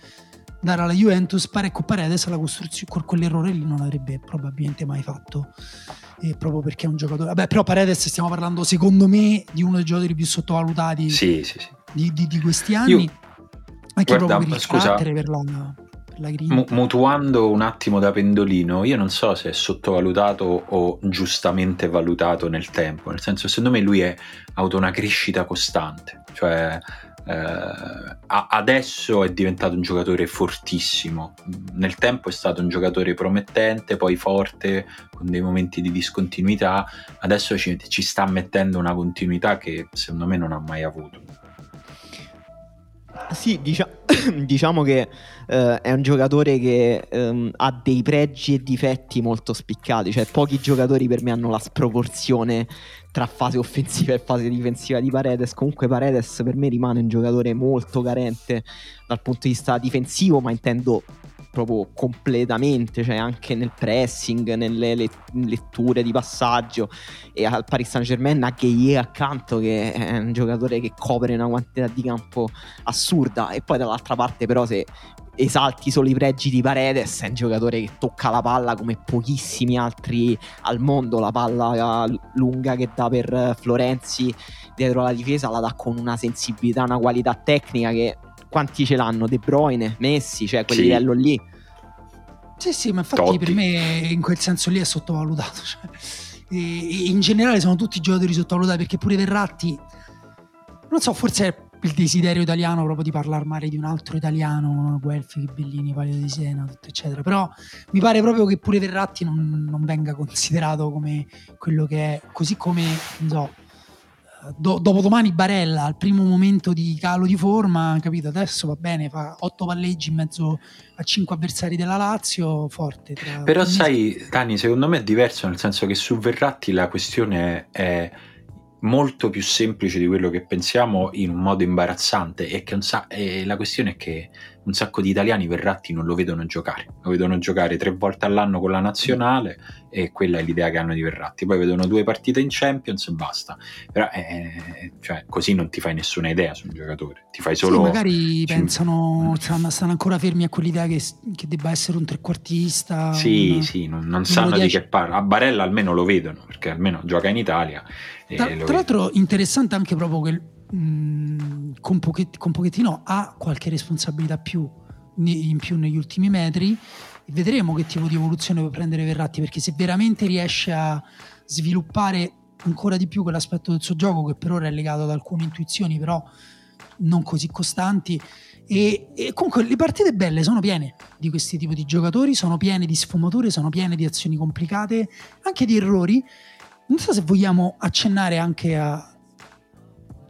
dare alla Juventus Parecco Paredes la costruzione con quell'errore lì non avrebbe probabilmente mai fatto eh, proprio perché è un giocatore vabbè però Paredes stiamo parlando secondo me di uno dei giocatori più sottovalutati sì, sì, sì. Di, di, di, questi anni Io, anche guarda, proprio per il scusa, per la, la mu- mutuando un attimo da pendolino io non so se è sottovalutato o giustamente valutato nel tempo nel senso secondo me lui è ha avuto una crescita costante cioè eh, adesso è diventato un giocatore fortissimo. Nel tempo è stato un giocatore promettente, poi forte, con dei momenti di discontinuità. Adesso ci, ci sta mettendo una continuità che secondo me non ha mai avuto. Sì, diciamo diciamo che eh, è un giocatore che ehm, ha dei pregi e difetti molto spiccati, cioè pochi giocatori per me hanno la sproporzione tra fase offensiva e fase difensiva di Paredes. Comunque Paredes per me rimane un giocatore molto carente dal punto di vista difensivo, ma intendo proprio completamente, cioè anche nel pressing, nelle letture di passaggio e al Paris Saint Germain a Gueye accanto che è un giocatore che copre una quantità di campo assurda e poi dall'altra parte però se esalti solo i pregi di Paredes, è un giocatore che tocca la palla come pochissimi altri al mondo, la palla lunga che dà per Florenzi dietro la difesa la dà con una sensibilità, una qualità tecnica che quanti ce l'hanno? De Bruyne, Messi, cioè quel sì. livello lì. Sì, sì, ma infatti Totti. per me in quel senso lì è sottovalutato. Cioè, in generale sono tutti giocatori sottovalutati perché pure Verratti, non so, forse è il desiderio italiano proprio di parlare male di un altro italiano, Guelfi, Bellini, Palio di Siena, tutto eccetera. Però mi pare proprio che pure Verratti non, non venga considerato come quello che è, così come, non so, do, dopodomani Barella al primo momento di calo di forma, capito? Adesso va bene, fa otto palleggi in mezzo a cinque avversari della Lazio, forte. Però sai, Dani, secondo me è diverso, nel senso che su Verratti la questione è molto più semplice di quello che pensiamo in un modo imbarazzante e, che e la questione è che un sacco di italiani Verratti non lo vedono giocare, lo vedono giocare tre volte all'anno con la nazionale e quella è l'idea che hanno di Verratti, poi vedono due partite in Champions e basta, però eh, cioè, così non ti fai nessuna idea su un giocatore, ti fai solo... Sì, magari pensano, stanno, stanno, ancora fermi a quell'idea che, che, debba essere un trequartista. Sì, un, sì, non, non sanno di che parla, a Barella almeno lo vedono perché almeno gioca in Italia. Tra, tra l'altro interessante anche proprio che mh, con, Pochettino, con Pochettino ha qualche responsabilità più in più negli ultimi metri vedremo che tipo di evoluzione può prendere Verratti perché se veramente riesce a sviluppare ancora di più quell'aspetto del suo gioco che per ora è legato ad alcune intuizioni però non così costanti e, e, comunque le partite belle sono piene di questi tipi di giocatori, sono piene di sfumature, sono piene di azioni complicate, anche di errori. Non so se vogliamo accennare anche a,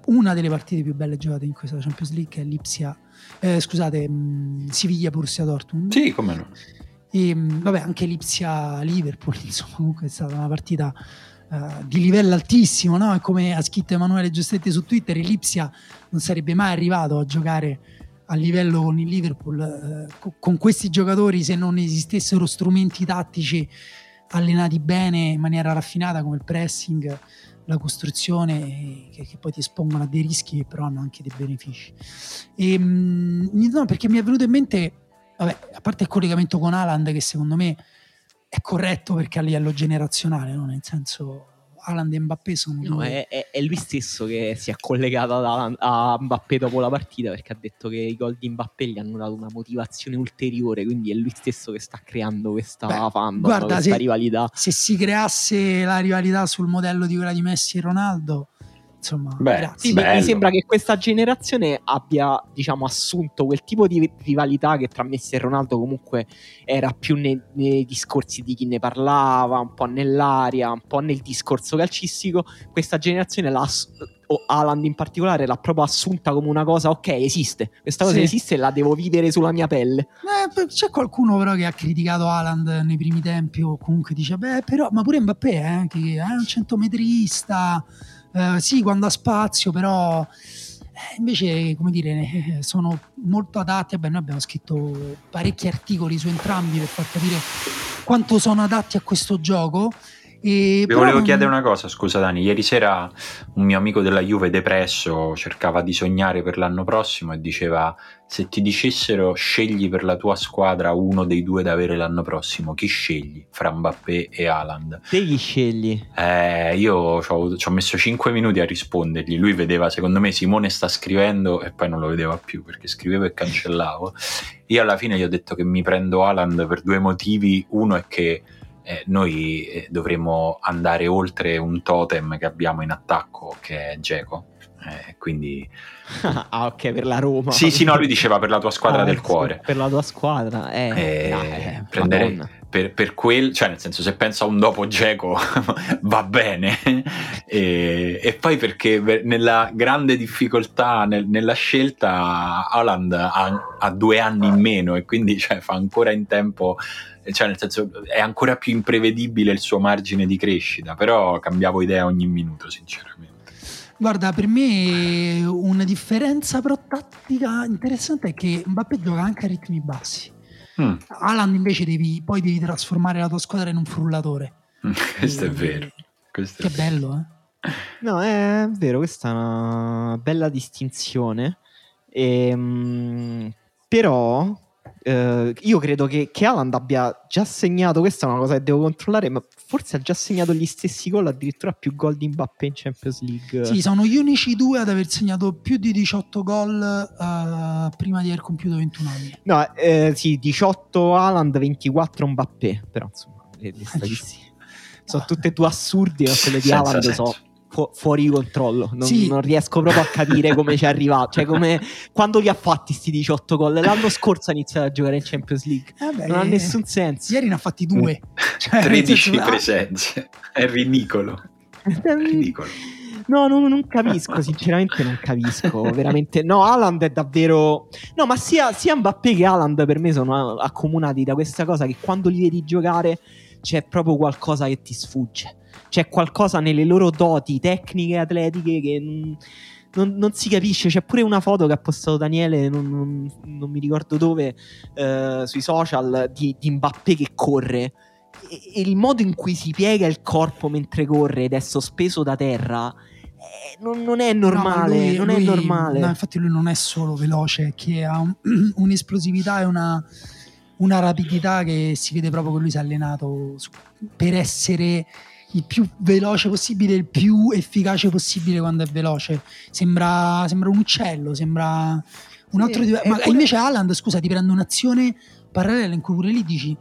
una delle partite più belle giocate in questa Champions League che è Lipsia, eh, scusate, mh, mm, Siviglia Borussia Dortmund. Sì, come no. E, mh, mm, vabbè, anche Lipsia Liverpool, insomma, comunque è stata una partita uh, di livello altissimo, no? E come ha scritto Emanuele Giustetti su Twitter, Lipsia non sarebbe mai arrivato a giocare a livello con il Liverpool uh, co- con questi giocatori se non esistessero strumenti tattici allenati bene in maniera raffinata come il pressing la costruzione che, che, poi ti espongono a dei rischi che però hanno anche dei benefici. E, mh, no, perché mi è venuto in mente, vabbè, a parte il collegamento con Alan che secondo me è corretto perché a livello generazionale, no? nel senso Haaland e Mbappé sono no, è, è, è, lui stesso che si è collegato a, a Mbappé dopo la partita perché ha detto che i gol di Mbappé gli hanno dato una motivazione ulteriore quindi è lui stesso che sta creando questa Beh, fandom, guarda, questa se, rivalità. se si creasse la rivalità sul modello di quella di Messi e Ronaldo Insomma, Beh, sì, mi sembra che questa generazione abbia diciamo, assunto quel tipo di rivalità che tra Messi e Ronaldo comunque era più nei, nei, discorsi di chi ne parlava, un po' nell'aria, un po' nel discorso calcistico. Questa generazione l'ha o Alan in particolare l'ha proprio assunta come una cosa, ok, esiste, questa cosa sì. esiste e la devo vivere sulla mia pelle. Eh, c'è qualcuno però che ha criticato Alan nei primi tempi o comunque dice, beh, però, ma pure Mbappé, eh, che è un centometrista, eh, sì, quando ha spazio, però eh, invece, come dire, eh, sono molto adatti. Vabbè, noi abbiamo scritto parecchi articoli su entrambi per far capire quanto sono adatti a questo gioco. E Vi volevo non... chiedere una cosa, scusa Dani, ieri sera un mio amico della Juve depresso cercava di sognare per l'anno prossimo e diceva se ti dicessero scegli per la tua squadra uno dei due da avere l'anno prossimo, chi scegli fra Mbappé e Haaland? Te chi scegli? Eh, io ci ho messo 5 minuti a rispondergli, lui vedeva secondo me Simone sta scrivendo e poi non lo vedeva più perché scrivevo e cancellavo. Io alla fine gli ho detto che mi prendo Haaland per due motivi, uno è che eh, noi eh, dovremmo andare oltre un totem che abbiamo in attacco che è Geco. Eh, quindi ah ok per la Roma. Sì sì no lui diceva per la tua squadra ah, del cuore. per la tua squadra. Eh, eh, prendere, per, per quel, cioè nel senso se penso a un dopo Geco va bene. E, e, poi perché nella grande difficoltà nel, nella scelta Haaland ha, ha, due anni in meno e quindi cioè, fa ancora in tempo cioè nel senso è ancora più imprevedibile il suo margine di crescita però cambiavo idea ogni minuto sinceramente Guarda, per me una differenza però tattica interessante è che Mbappé gioca anche a ritmi bassi. Mm. Alan invece devi, poi devi trasformare la tua squadra in un frullatore. Questo e, è vero. Questo che è bello, eh? No, è vero, questa è una bella distinzione. Ehm, però Uh, io credo che, che Alan abbia già segnato, questa è una cosa che devo controllare, ma forse ha già segnato gli stessi gol, addirittura più gol di Mbappé in Champions League. Sì, sono gli unici due ad aver segnato più di 18 gol uh, prima di aver compiuto 21 anni. No, eh, sì, 18 Alan, 24 Mbappé, però insomma, le, le statistiche sono tutte e due assurdi, ma quelle di Alan so fu- fuori controllo. Non, sì. non, riesco proprio a capire come ci è arrivato. Cioè, come quando li ha fatti sti 18 gol? L'anno scorso ha iniziato a giocare in Champions League. Eh beh, non ha nessun senso. Ieri ne ha fatti due. Cioè, 13 presenze. È ridicolo. È ridicolo. No, no, non capisco, sinceramente non capisco, veramente. No, Haaland è davvero... No, ma sia, sia Mbappé che Haaland per me sono accomunati da questa cosa che quando li vedi giocare c'è proprio qualcosa che ti sfugge c'è qualcosa nelle loro doti tecniche e atletiche che non, non, non, si capisce. C'è pure una foto che ha postato Daniele, non, non, non mi ricordo dove, eh, sui social, di, di, Mbappé che corre. E, e, il modo in cui si piega il corpo mentre corre ed è sospeso da terra. Eh, non, è normale, no, lui, non lui, è normale. No, infatti lui non è solo veloce, che ha un, un'esplosività e una, una rapidità che si vede proprio che lui si è allenato per essere il più veloce possibile, il più efficace possibile quando è veloce. Sembra, sembra un uccello, sembra un altro sì. Ma pure... invece Alan, scusa, ti prende un'azione parallela in cui pure lì dici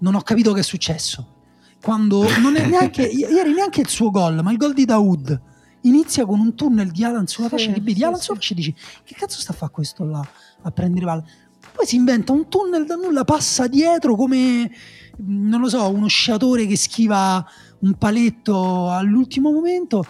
non ho capito che è successo. Quando non è neanche, ieri neanche il suo gol, ma il gol di Daoud inizia con un tunnel di Alan sulla fascia sì, di B di Alan sì, sulla fascia e dici che cazzo sta a fare questo là a prendere palla poi si inventa un tunnel da nulla passa dietro come non lo so uno sciatore che schiva un paletto all'ultimo momento,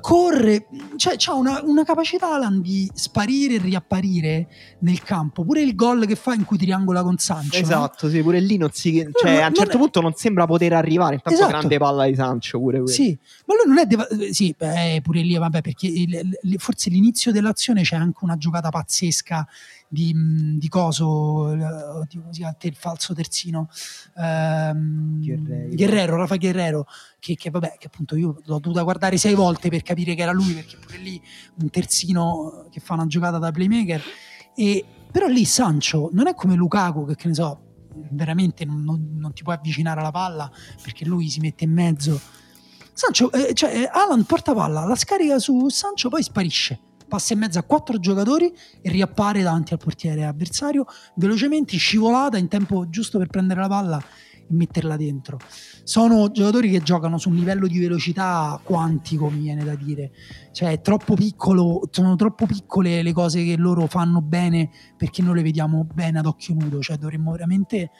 corre, cioè ha una, una, capacità Alan di sparire e riapparire nel campo. Pure il gol che fa in cui triangola con Sancho. Esatto, no? sì, pure lì non si. Cioè, no, a un certo è... punto non sembra poter arrivare. Intanto esatto. grande palla di Sancho pure quello. Sì, ma lui non è. Deva- sì, beh, pure lì, vabbè, perché il, il, forse l'inizio dell'azione c'è anche una giocata pazzesca di, di Coso, oddio, come si chiama, il falso terzino, ehm, Guerrero. Guerrero, Rafa Guerrero, che, che, vabbè, che appunto io l'ho dovuta guardare sei volte per capire che era lui, perché pure lì un terzino che fa una giocata da playmaker. E, però lì Sancho non è come Lukaku, che, che ne so, veramente non, non, non ti puoi avvicinare alla palla perché lui si mette in mezzo. Sancho, eh, cioè Alan porta palla, la scarica su Sancho, poi sparisce passa in mezzo a quattro giocatori e riappare davanti al portiere avversario velocemente, scivolata in tempo giusto per prendere la palla e metterla dentro. Sono giocatori che giocano su un livello di velocità quantico, mi viene da dire. Cioè, è troppo piccolo, sono troppo piccole le cose che loro fanno bene perché noi le vediamo bene ad occhio nudo. Cioè, dovremmo veramente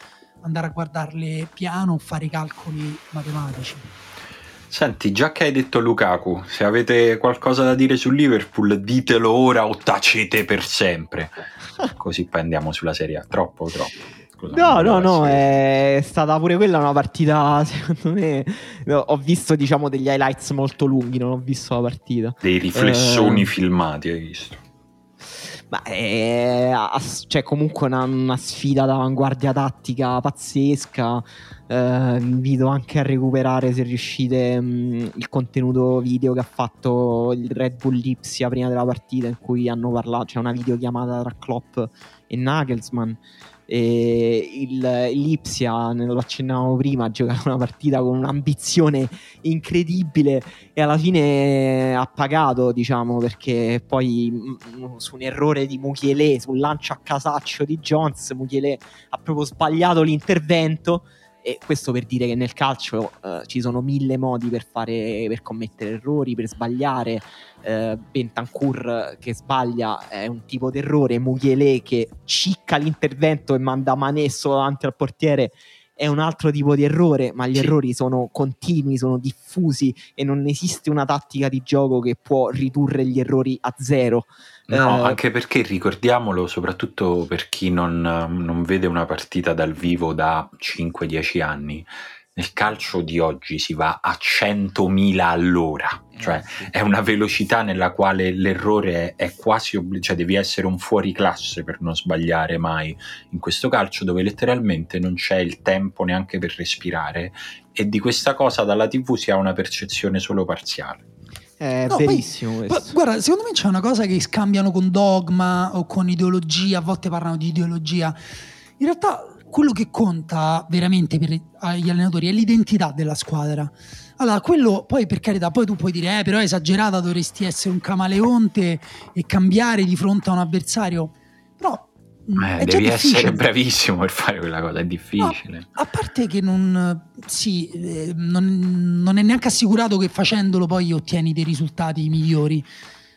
andare a guardarle piano, fare i calcoli matematici. Senti, già che hai detto Lukaku, se avete qualcosa da dire sul Liverpool, ditelo ora o tacete per sempre. Così poi andiamo sulla Serie A. Troppo, troppo. No, no, no, è stata pure quella una partita, secondo me, ho visto diciamo degli highlights molto lunghi, non ho visto la partita. Dei riflessoni eh... filmati, hai visto? Ma è cioè, comunque una, una sfida d'avanguardia tattica pazzesca. Uh, invito anche a recuperare se riuscite mh, il contenuto video che ha fatto il Red Bull Lipsia prima della partita in cui hanno parlato, c'è una videochiamata tra Klopp e Nagelsmann e il, l'Ipsia, lo accennavamo prima, ha giocato una partita con un'ambizione incredibile e alla fine ha pagato, diciamo, perché poi mh, su un errore di Muchielé, sul lancio a casaccio di Jones, Muchielé ha proprio sbagliato l'intervento e questo per dire che nel calcio uh, ci sono mille modi per, fare, per commettere errori, per sbagliare. Uh, Bentancur che sbaglia è un tipo d'errore, Mughele che cicca l'intervento e manda Manesso davanti al portiere è un altro tipo di errore, ma gli Sì. errori sono continui, sono diffusi e non esiste una tattica di gioco che può ridurre gli errori a zero. No, Eh, anche perché ricordiamolo, soprattutto per chi non, non vede una partita dal vivo da 5-10 anni, nel calcio di oggi si va a 100.000 all'ora, cioè Eh, sì. è una velocità nella quale l'errore è, è quasi obbligato, cioè devi essere un fuoriclasse per non sbagliare mai in questo calcio dove letteralmente non c'è il tempo neanche per respirare e di questa cosa dalla TV si ha una percezione solo parziale. È No, poi- verissimo Gu- questo. Guarda, secondo me c'è una cosa che scambiano con dogma o con ideologia, a volte parlano di ideologia. In realtà quello che conta veramente per gli allenatori è l'identità della squadra. Allora, quello poi per carità, poi tu puoi dire, eh, però è esagerata, dovresti essere un camaleonte e cambiare di fronte a un avversario. Però Eh, è già devi difficile. essere bravissimo per fare quella cosa, è difficile. A parte che non, sì, eh, non, non è neanche assicurato che facendolo poi ottieni dei risultati migliori.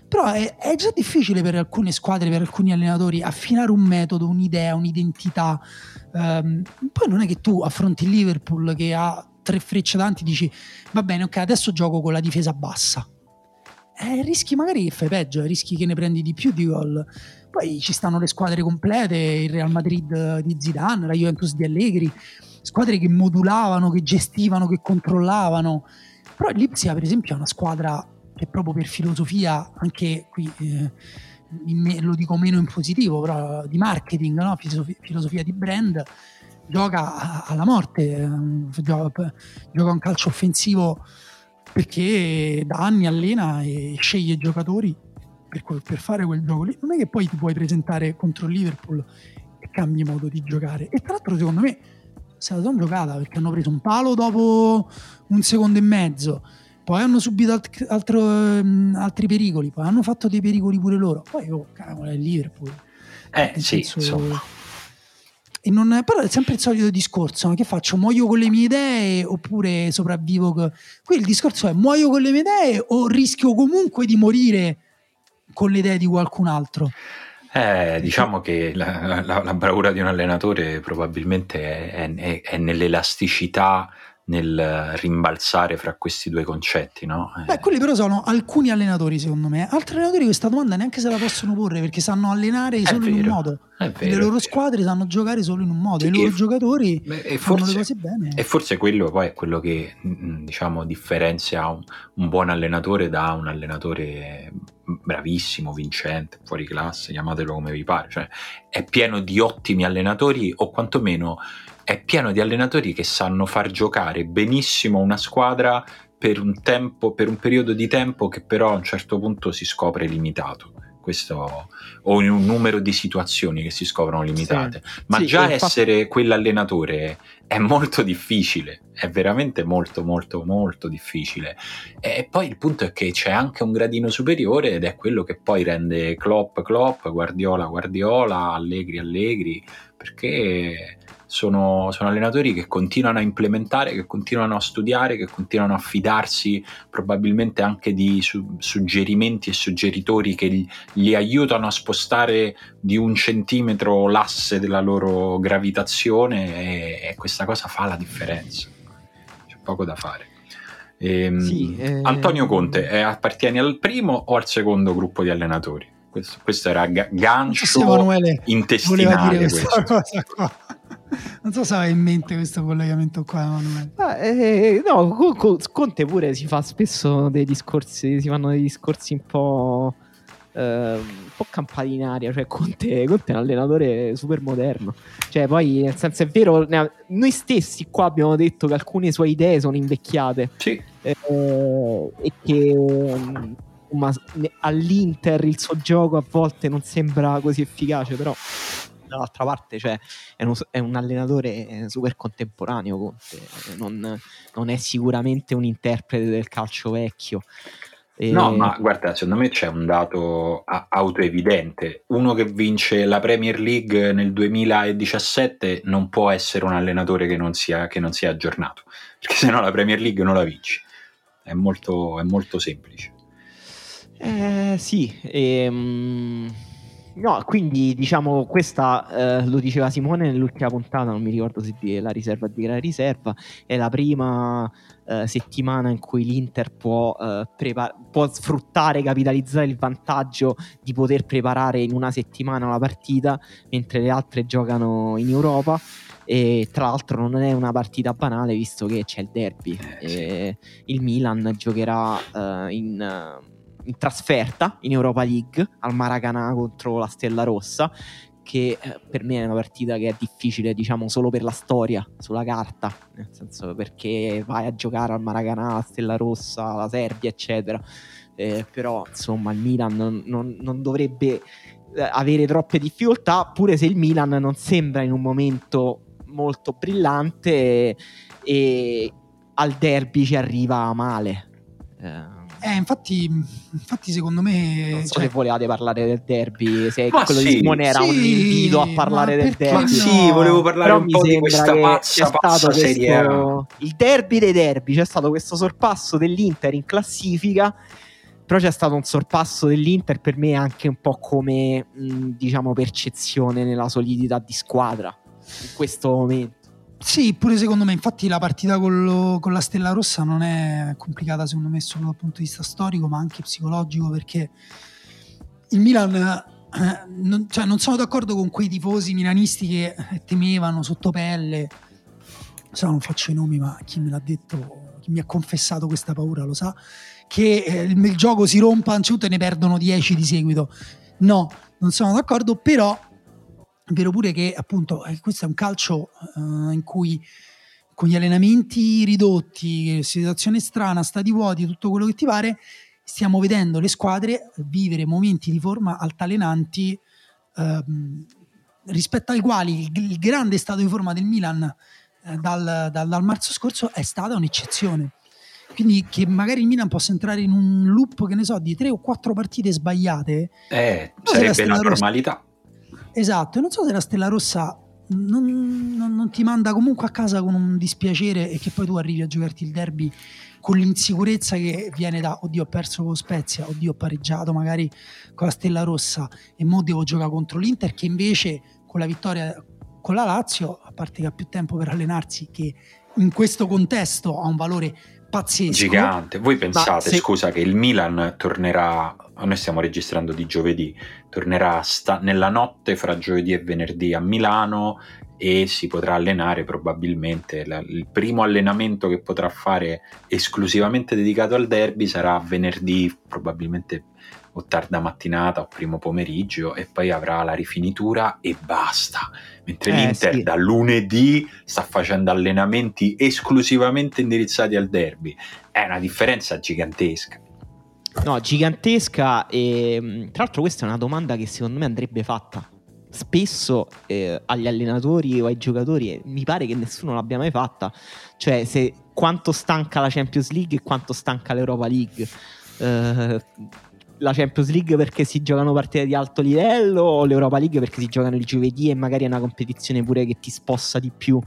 Però è, è già difficile per alcune squadre, per alcuni allenatori, affinare un metodo, un'idea, un'identità. Ehm, poi non è che tu affronti il Liverpool che ha tre frecce davanti e dici va bene, ok, adesso gioco con la difesa bassa. Eh, rischi magari che fai peggio, eh, rischi che ne prendi di più di gol. Poi ci stanno le squadre complete, il Real Madrid di Zidane, la Juventus di Allegri, squadre che modulavano, che gestivano, che controllavano. Però l'Ipsia, per esempio, è una squadra che proprio per filosofia, anche qui eh, me- lo dico meno in positivo, però di marketing, no? Filosofi- filosofia di brand, gioca alla morte, ehm, gioca, gioca un calcio offensivo perché da anni allena e sceglie giocatori per, per fare quel gioco lì. Non è che poi ti puoi presentare contro il Liverpool e cambi modo di giocare. E tra l'altro, secondo me, se la sono giocata perché hanno preso un palo dopo un secondo e mezzo. Poi hanno subito alt- altro, ehm, altri pericoli, poi hanno fatto dei pericoli pure loro. Poi, oh, cavolo, è il Liverpool. Eh Nel sì, senso- insomma. E non, però è sempre il solito discorso: no? che faccio? Muoio con le mie idee oppure sopravvivo? Qui il discorso è: muoio con le mie idee o rischio comunque di morire con le idee di qualcun altro? Eh, diciamo che la, la- la bravura di un allenatore probabilmente è, è- è nell'elasticità, nel rimbalzare fra questi due concetti, no? Eh, Beh, quelli però sono alcuni allenatori, secondo me. Altri allenatori questa domanda neanche se la possono porre perché sanno allenare solo in un vero, modo. vero, le loro vero. squadre sanno giocare solo in un modo. Sì, I loro e- giocatori Beh, e fanno le cose bene. e forse quello poi è quello che mm, diciamo differenzia un, un buon allenatore da un allenatore bravissimo, vincente, fuori classe, chiamatelo come vi pare. Cioè, è pieno di ottimi allenatori o quantomeno è pieno di allenatori che sanno far giocare benissimo una squadra per un tempo, per un periodo di tempo che però a un certo punto si scopre limitato. Questo, o in un numero di situazioni che si scoprono limitate. Ma Sì, già essere quell'allenatore è molto difficile, è veramente molto molto molto difficile. E poi il punto è che c'è anche un gradino superiore ed è quello che poi rende Klopp Klopp, Guardiola Guardiola, Allegri Allegri, perché sono, sono allenatori che continuano a implementare, che continuano a studiare, che continuano a fidarsi probabilmente anche di su- suggerimenti e suggeritori che gli, gli aiutano a spostare di un centimetro l'asse della loro gravitazione e, e questa cosa fa la differenza. C'è poco da fare. Ehm, Sì, eh, Antonio Conte, eh, appartieni al primo o al secondo gruppo di allenatori? Questo, questo era ga- gancio Emanuele intestinale. dire questa questo. cosa qua. Non so se aveva in mente questo collegamento qua, Emanuele. Ah, eh, no, co- co- Conte pure si fa spesso dei discorsi, si fanno dei discorsi un po', eh, un po' campati in aria. Cioè, Conte, Conte è un allenatore super moderno. Cioè, poi, nel senso, è vero, ne ha- noi stessi qua abbiamo detto che alcune sue idee sono invecchiate Sì, eh, e che ne- all'Inter il suo gioco a volte non sembra così efficace, però dall'altra parte cioè, è, uno- è un allenatore super contemporaneo Conte, eh, non, non è sicuramente un interprete del calcio vecchio. E- No, ma guarda, secondo me c'è un dato autoevidente. Uno che vince la Premier League nel 2017 non può essere un allenatore che non sia, che non sia aggiornato, perché sennò la Premier League non la vinci. È molto, è molto semplice. Eh, sì, ehm, No, quindi diciamo questa eh, lo diceva Simone nell'ultima puntata, non mi ricordo se di la riserva di gran riserva, è la prima eh, settimana in cui l'Inter può, eh, prepar- può sfruttare, capitalizzare il vantaggio di poter preparare in una settimana la partita, mentre le altre giocano in Europa e tra l'altro non è una partita banale visto che c'è il derby. Eh, il Milan giocherà uh, in... In trasferta in Europa League al Maracanã contro la Stella Rossa che eh, per me è una partita che è difficile, diciamo, solo per la storia, sulla carta, nel senso perché vai a giocare al Maracanã, la Stella Rossa, la Serbia, eccetera. Eh, però, insomma, il Milan non, non, non dovrebbe eh, avere troppe difficoltà, pure se il Milan non sembra in un momento molto brillante e, e al derby ci arriva male. Eh, eh, infatti, infatti, secondo me. Non so cioè... se volevate parlare del derby. Se ma quello sì, di Simone era sì, un invito a parlare del derby. No? Sì, volevo parlare Però un po' di questa pazza, pazza serie. Questo... Il derby dei derby. C'è stato questo sorpasso dell'Inter in classifica. Però c'è stato un sorpasso dell'Inter per me anche un po' come, mh, diciamo, percezione nella solidità di squadra in questo momento. Sì, pure secondo me, infatti la partita con, lo, con, la Stella Rossa non è complicata secondo me solo dal punto di vista storico, ma anche psicologico, perché il Milan, eh, non, cioè non sono d'accordo con quei tifosi milanisti che temevano sotto pelle, se no non faccio i nomi, ma chi me l'ha detto, chi mi ha confessato questa paura lo sa, che eh, il, il gioco si rompa a un certo e ne perdono 10 di seguito. No, non sono d'accordo, però è vero pure che appunto eh, questo è un calcio uh, in cui con gli allenamenti ridotti, situazione strana, stati vuoti, tutto quello che ti pare, stiamo vedendo le squadre vivere momenti di forma altalenanti uh, rispetto ai quali il, il, grande stato di forma del Milan uh, dal, dal, dal marzo scorso è stata un'eccezione. Quindi che magari il Milan possa entrare in un loop, che ne so, di tre o quattro partite sbagliate. Eh, sarebbe la normalità. Esatto, e non so se la Stella Rossa non, non, non, ti manda comunque a casa con un dispiacere e che poi tu arrivi a giocarti il derby con l'insicurezza che viene da oddio ho perso con Spezia, oddio ho pareggiato magari con la Stella Rossa e mo devo giocare contro l'Inter che invece con la vittoria con la Lazio, a parte che ha più tempo per allenarsi che in questo contesto ha un valore pazzesco. Gigante. Voi pensate, se... scusa, che il Milan tornerà, noi stiamo registrando di giovedì, tornerà sta... nella notte fra giovedì e venerdì a Milano e si potrà allenare probabilmente. La... il primo allenamento che potrà fare esclusivamente dedicato al derby sarà venerdì, probabilmente o tarda mattinata o primo pomeriggio e poi avrà la rifinitura e basta. Mentre eh, l'Inter sì. da lunedì sta facendo allenamenti esclusivamente indirizzati al derby. È una differenza gigantesca. No, gigantesca e mm, tra l'altro questa è una domanda che secondo me andrebbe fatta spesso eh, agli allenatori o ai giocatori e mi pare che nessuno l'abbia mai fatta, cioè se quanto stanca la Champions League e quanto stanca l'Europa League. Uh, la Champions League perché si giocano partite di alto livello o l'Europa League perché si giocano il giovedì e magari è una competizione pure che ti spossa di più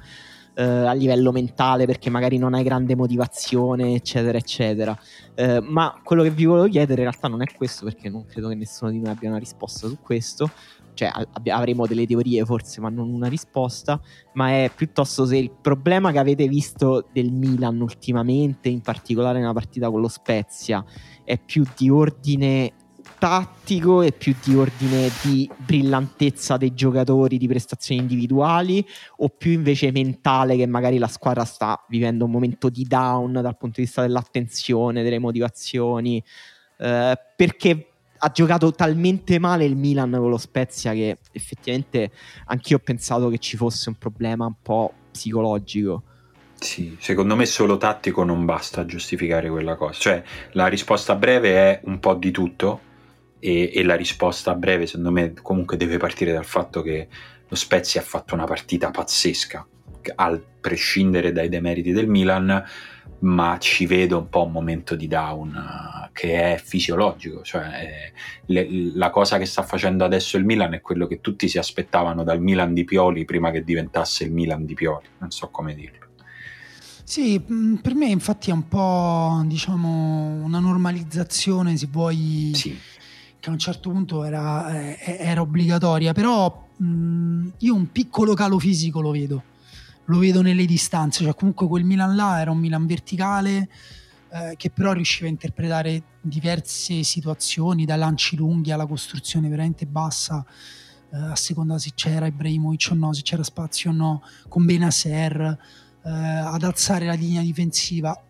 eh, a livello mentale perché magari non hai grande motivazione eccetera eccetera. Eh, ma quello che vi volevo chiedere in realtà non è questo perché non credo che nessuno di noi abbia una risposta su questo. Cioè ab- avremo delle teorie forse ma non una risposta. Ma è piuttosto se il problema che avete visto del Milan ultimamente in particolare nella partita con lo Spezia è più di ordine tattico e più di ordine di brillantezza dei giocatori, di prestazioni individuali o più invece mentale che magari la squadra sta vivendo un momento di down dal punto di vista dell'attenzione, delle motivazioni, eh, perché ha giocato talmente male il Milan con lo Spezia che effettivamente anch'io ho pensato che ci fosse un problema un po' psicologico. Sì, secondo me solo tattico non basta a giustificare quella cosa. Cioè, la risposta breve è un po' di tutto e, e la risposta breve, secondo me, comunque deve partire dal fatto che lo Spezia ha fatto una partita pazzesca, al prescindere dai demeriti del Milan, ma ci vedo un po' un momento di down uh, che è fisiologico, cioè le, la cosa che sta facendo adesso il Milan è quello che tutti si aspettavano dal Milan di Pioli prima che diventasse il Milan di Pioli, non so come dirlo. Sì, mm, per me infatti è un po' diciamo una normalizzazione, se vuoi, sì. Che a un certo punto era, eh, era obbligatoria, però mh, io un piccolo calo fisico lo vedo, lo vedo nelle distanze, cioè comunque quel Milan là era un Milan verticale eh, che però riusciva a interpretare diverse situazioni, da lanci lunghi alla costruzione veramente bassa, eh, a seconda se c'era Ibrahimovic o no, se c'era spazio o no, con Benaser, eh, ad alzare la linea difensiva,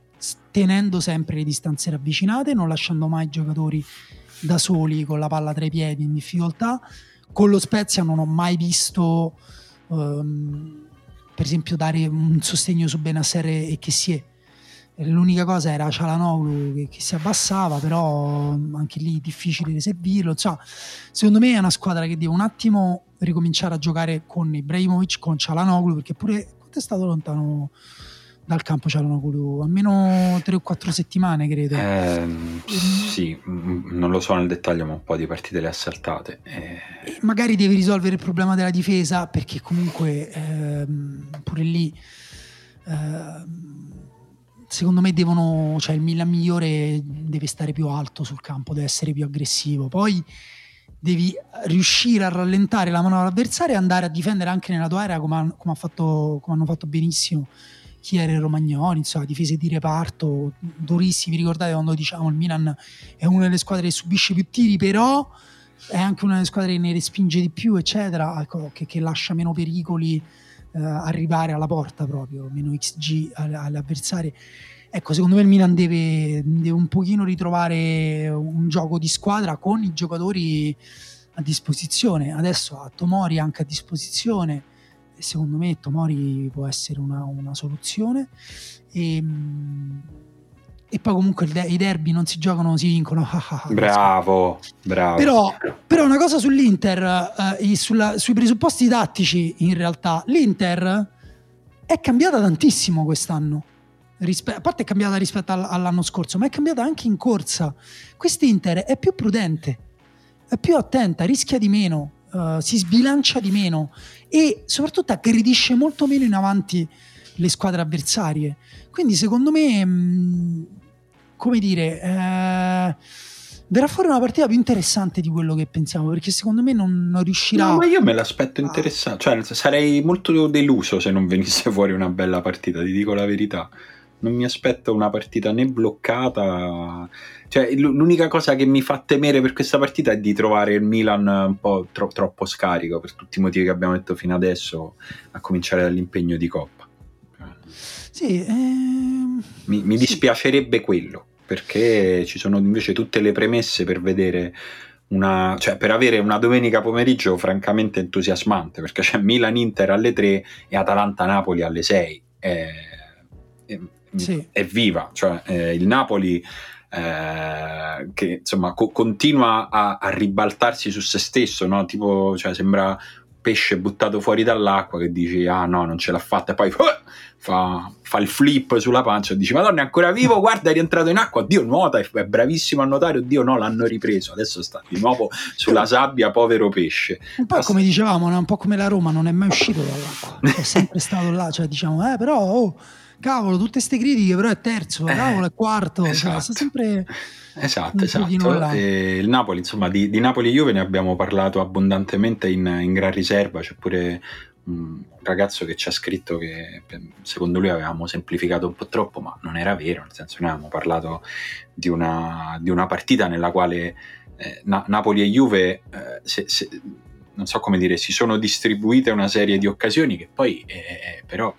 tenendo sempre le distanze ravvicinate, non lasciando mai i giocatori da soli con la palla tra i piedi in difficoltà. Con lo Spezia non ho mai visto, um, per esempio, dare un sostegno su Benasser e che si è. L'unica cosa era Cialanoglu che, che, si abbassava, però anche lì difficile riservirlo. Cioè, secondo me è una squadra che deve un attimo ricominciare a giocare con Ibrahimovic, con Cialanoglu, perché pure quanto è stato lontano dal campo Cialanoglu? Almeno 3 o 4 settimane, credo. Eh, sì, non lo so nel dettaglio, ma un po' di partite le ha saltate. Eh... magari devi risolvere il problema della difesa, perché comunque ehm, pure lì... Ehm, secondo me devono, cioè il Milan migliore deve stare più alto sul campo, deve essere più aggressivo. Poi devi riuscire a rallentare la manovra avversaria e andare a difendere anche nella tua area come, come, fatto, come hanno fatto benissimo Chiere e Romagnoli, insomma, difese di reparto durissimi. Ricordate quando diciamo il Milan è una delle squadre che subisce più tiri, però è anche una delle squadre che ne respinge di più, eccetera, ecco, che, che, lascia meno pericoli eh, arrivare alla porta proprio, meno XG avversarie. Ecco, secondo me il Milan deve, deve un pochino ritrovare un gioco di squadra con i giocatori a disposizione. Adesso ha Tomori anche a disposizione secondo me Tomori può essere una, una soluzione. E, ehm, e, poi comunque i derby non si giocano, si vincono. bravo, bravo. Però, però, una cosa sull'Inter, eh, sulla, sui presupposti tattici, in realtà, l'Inter è cambiata tantissimo quest'anno. Rispe- a parte è cambiata rispetto all'anno scorso, ma è cambiata anche in corsa. Quest'Inter è più prudente, è più attenta, rischia di meno, uh, si sbilancia di meno e soprattutto aggredisce molto meno in avanti le squadre avversarie. Quindi secondo me, mh, mm, come dire, eh, verrà fuori una partita più interessante di quello che pensiamo, perché secondo me non, non riuscirà... No, ma io me l'aspetto interessante, cioè sarei molto deluso se non venisse fuori una bella partita, ti dico la verità. Non mi aspetto una partita né bloccata cioè, l'unica cosa che mi fa temere per questa partita è di trovare il Milan un po' tro- troppo scarico per tutti i motivi che abbiamo detto fino adesso, a cominciare dall'impegno di Coppa. Sì, ehm... mi, mi dispiacerebbe sì. quello perché ci sono invece tutte le premesse per vedere una, cioè per avere una domenica pomeriggio francamente entusiasmante perché c'è Milan-Inter alle 3 e Atalanta-Napoli alle 6 è, è, sì. è viva cioè eh, il Napoli eh, che insomma co- continua a, a, ribaltarsi su se stesso, no? tipo cioè, sembra pesce buttato fuori dall'acqua che dici ah no non ce l'ha fatta. E poi fa, fa, il flip sulla pancia e dici madonna è ancora vivo guarda è rientrato in acqua. Dio nuota è bravissimo a nuotare. Oddio no l'hanno ripreso adesso sta di nuovo sulla sabbia povero pesce. Un po' come dicevamo un po' come la Roma non è mai uscito dall'acqua. È sempre stato là cioè diciamo eh però oh, cavolo, tutte queste critiche, però è terzo, eh, cavolo, è quarto, cioè, esatto. cioè, sempre... Esatto, esatto. il Napoli, insomma, di, di, Napoli e Juve ne abbiamo parlato abbondantemente in, in gran riserva, c'è pure un ragazzo che ci ha scritto che secondo lui avevamo semplificato un po' troppo, ma non era vero, nel senso noi avevamo parlato di una, di una partita nella quale eh, Na- Napoli e Juve, eh, se, se, non so come dire, si sono distribuite una serie di occasioni che poi eh, però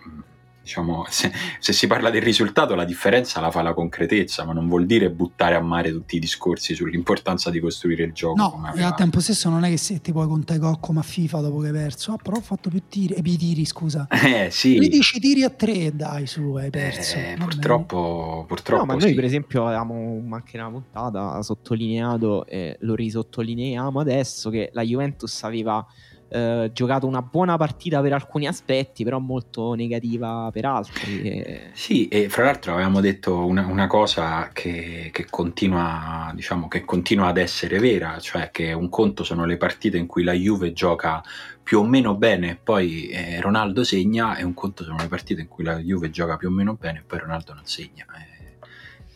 diciamo, se, se, si parla del risultato la differenza la fa la concretezza, ma non vuol dire buttare a mare tutti i discorsi sull'importanza di costruire il gioco. No, e al tempo stesso non è che se ti puoi contare come a FIFA dopo che hai perso, ah, però ho fatto più tiri, e più tiri scusa. Eh sì. 13 tiri a 3, dai su, hai perso. Eh, purtroppo, purtroppo no, ma sì. noi per esempio avevamo anche nella puntata sottolineato, e lo risottolineiamo adesso, che la Juventus aveva eh, giocato una buona partita per alcuni aspetti, però molto negativa per altri. E... Sì, e fra l'altro avevamo detto una, una cosa che, che, continua, diciamo, che continua ad essere vera, cioè che un conto sono le partite in cui la Juve gioca più o meno bene, poi eh, Ronaldo segna, e un conto sono le partite in cui la Juve gioca più o meno bene, e poi Ronaldo non segna. Eh,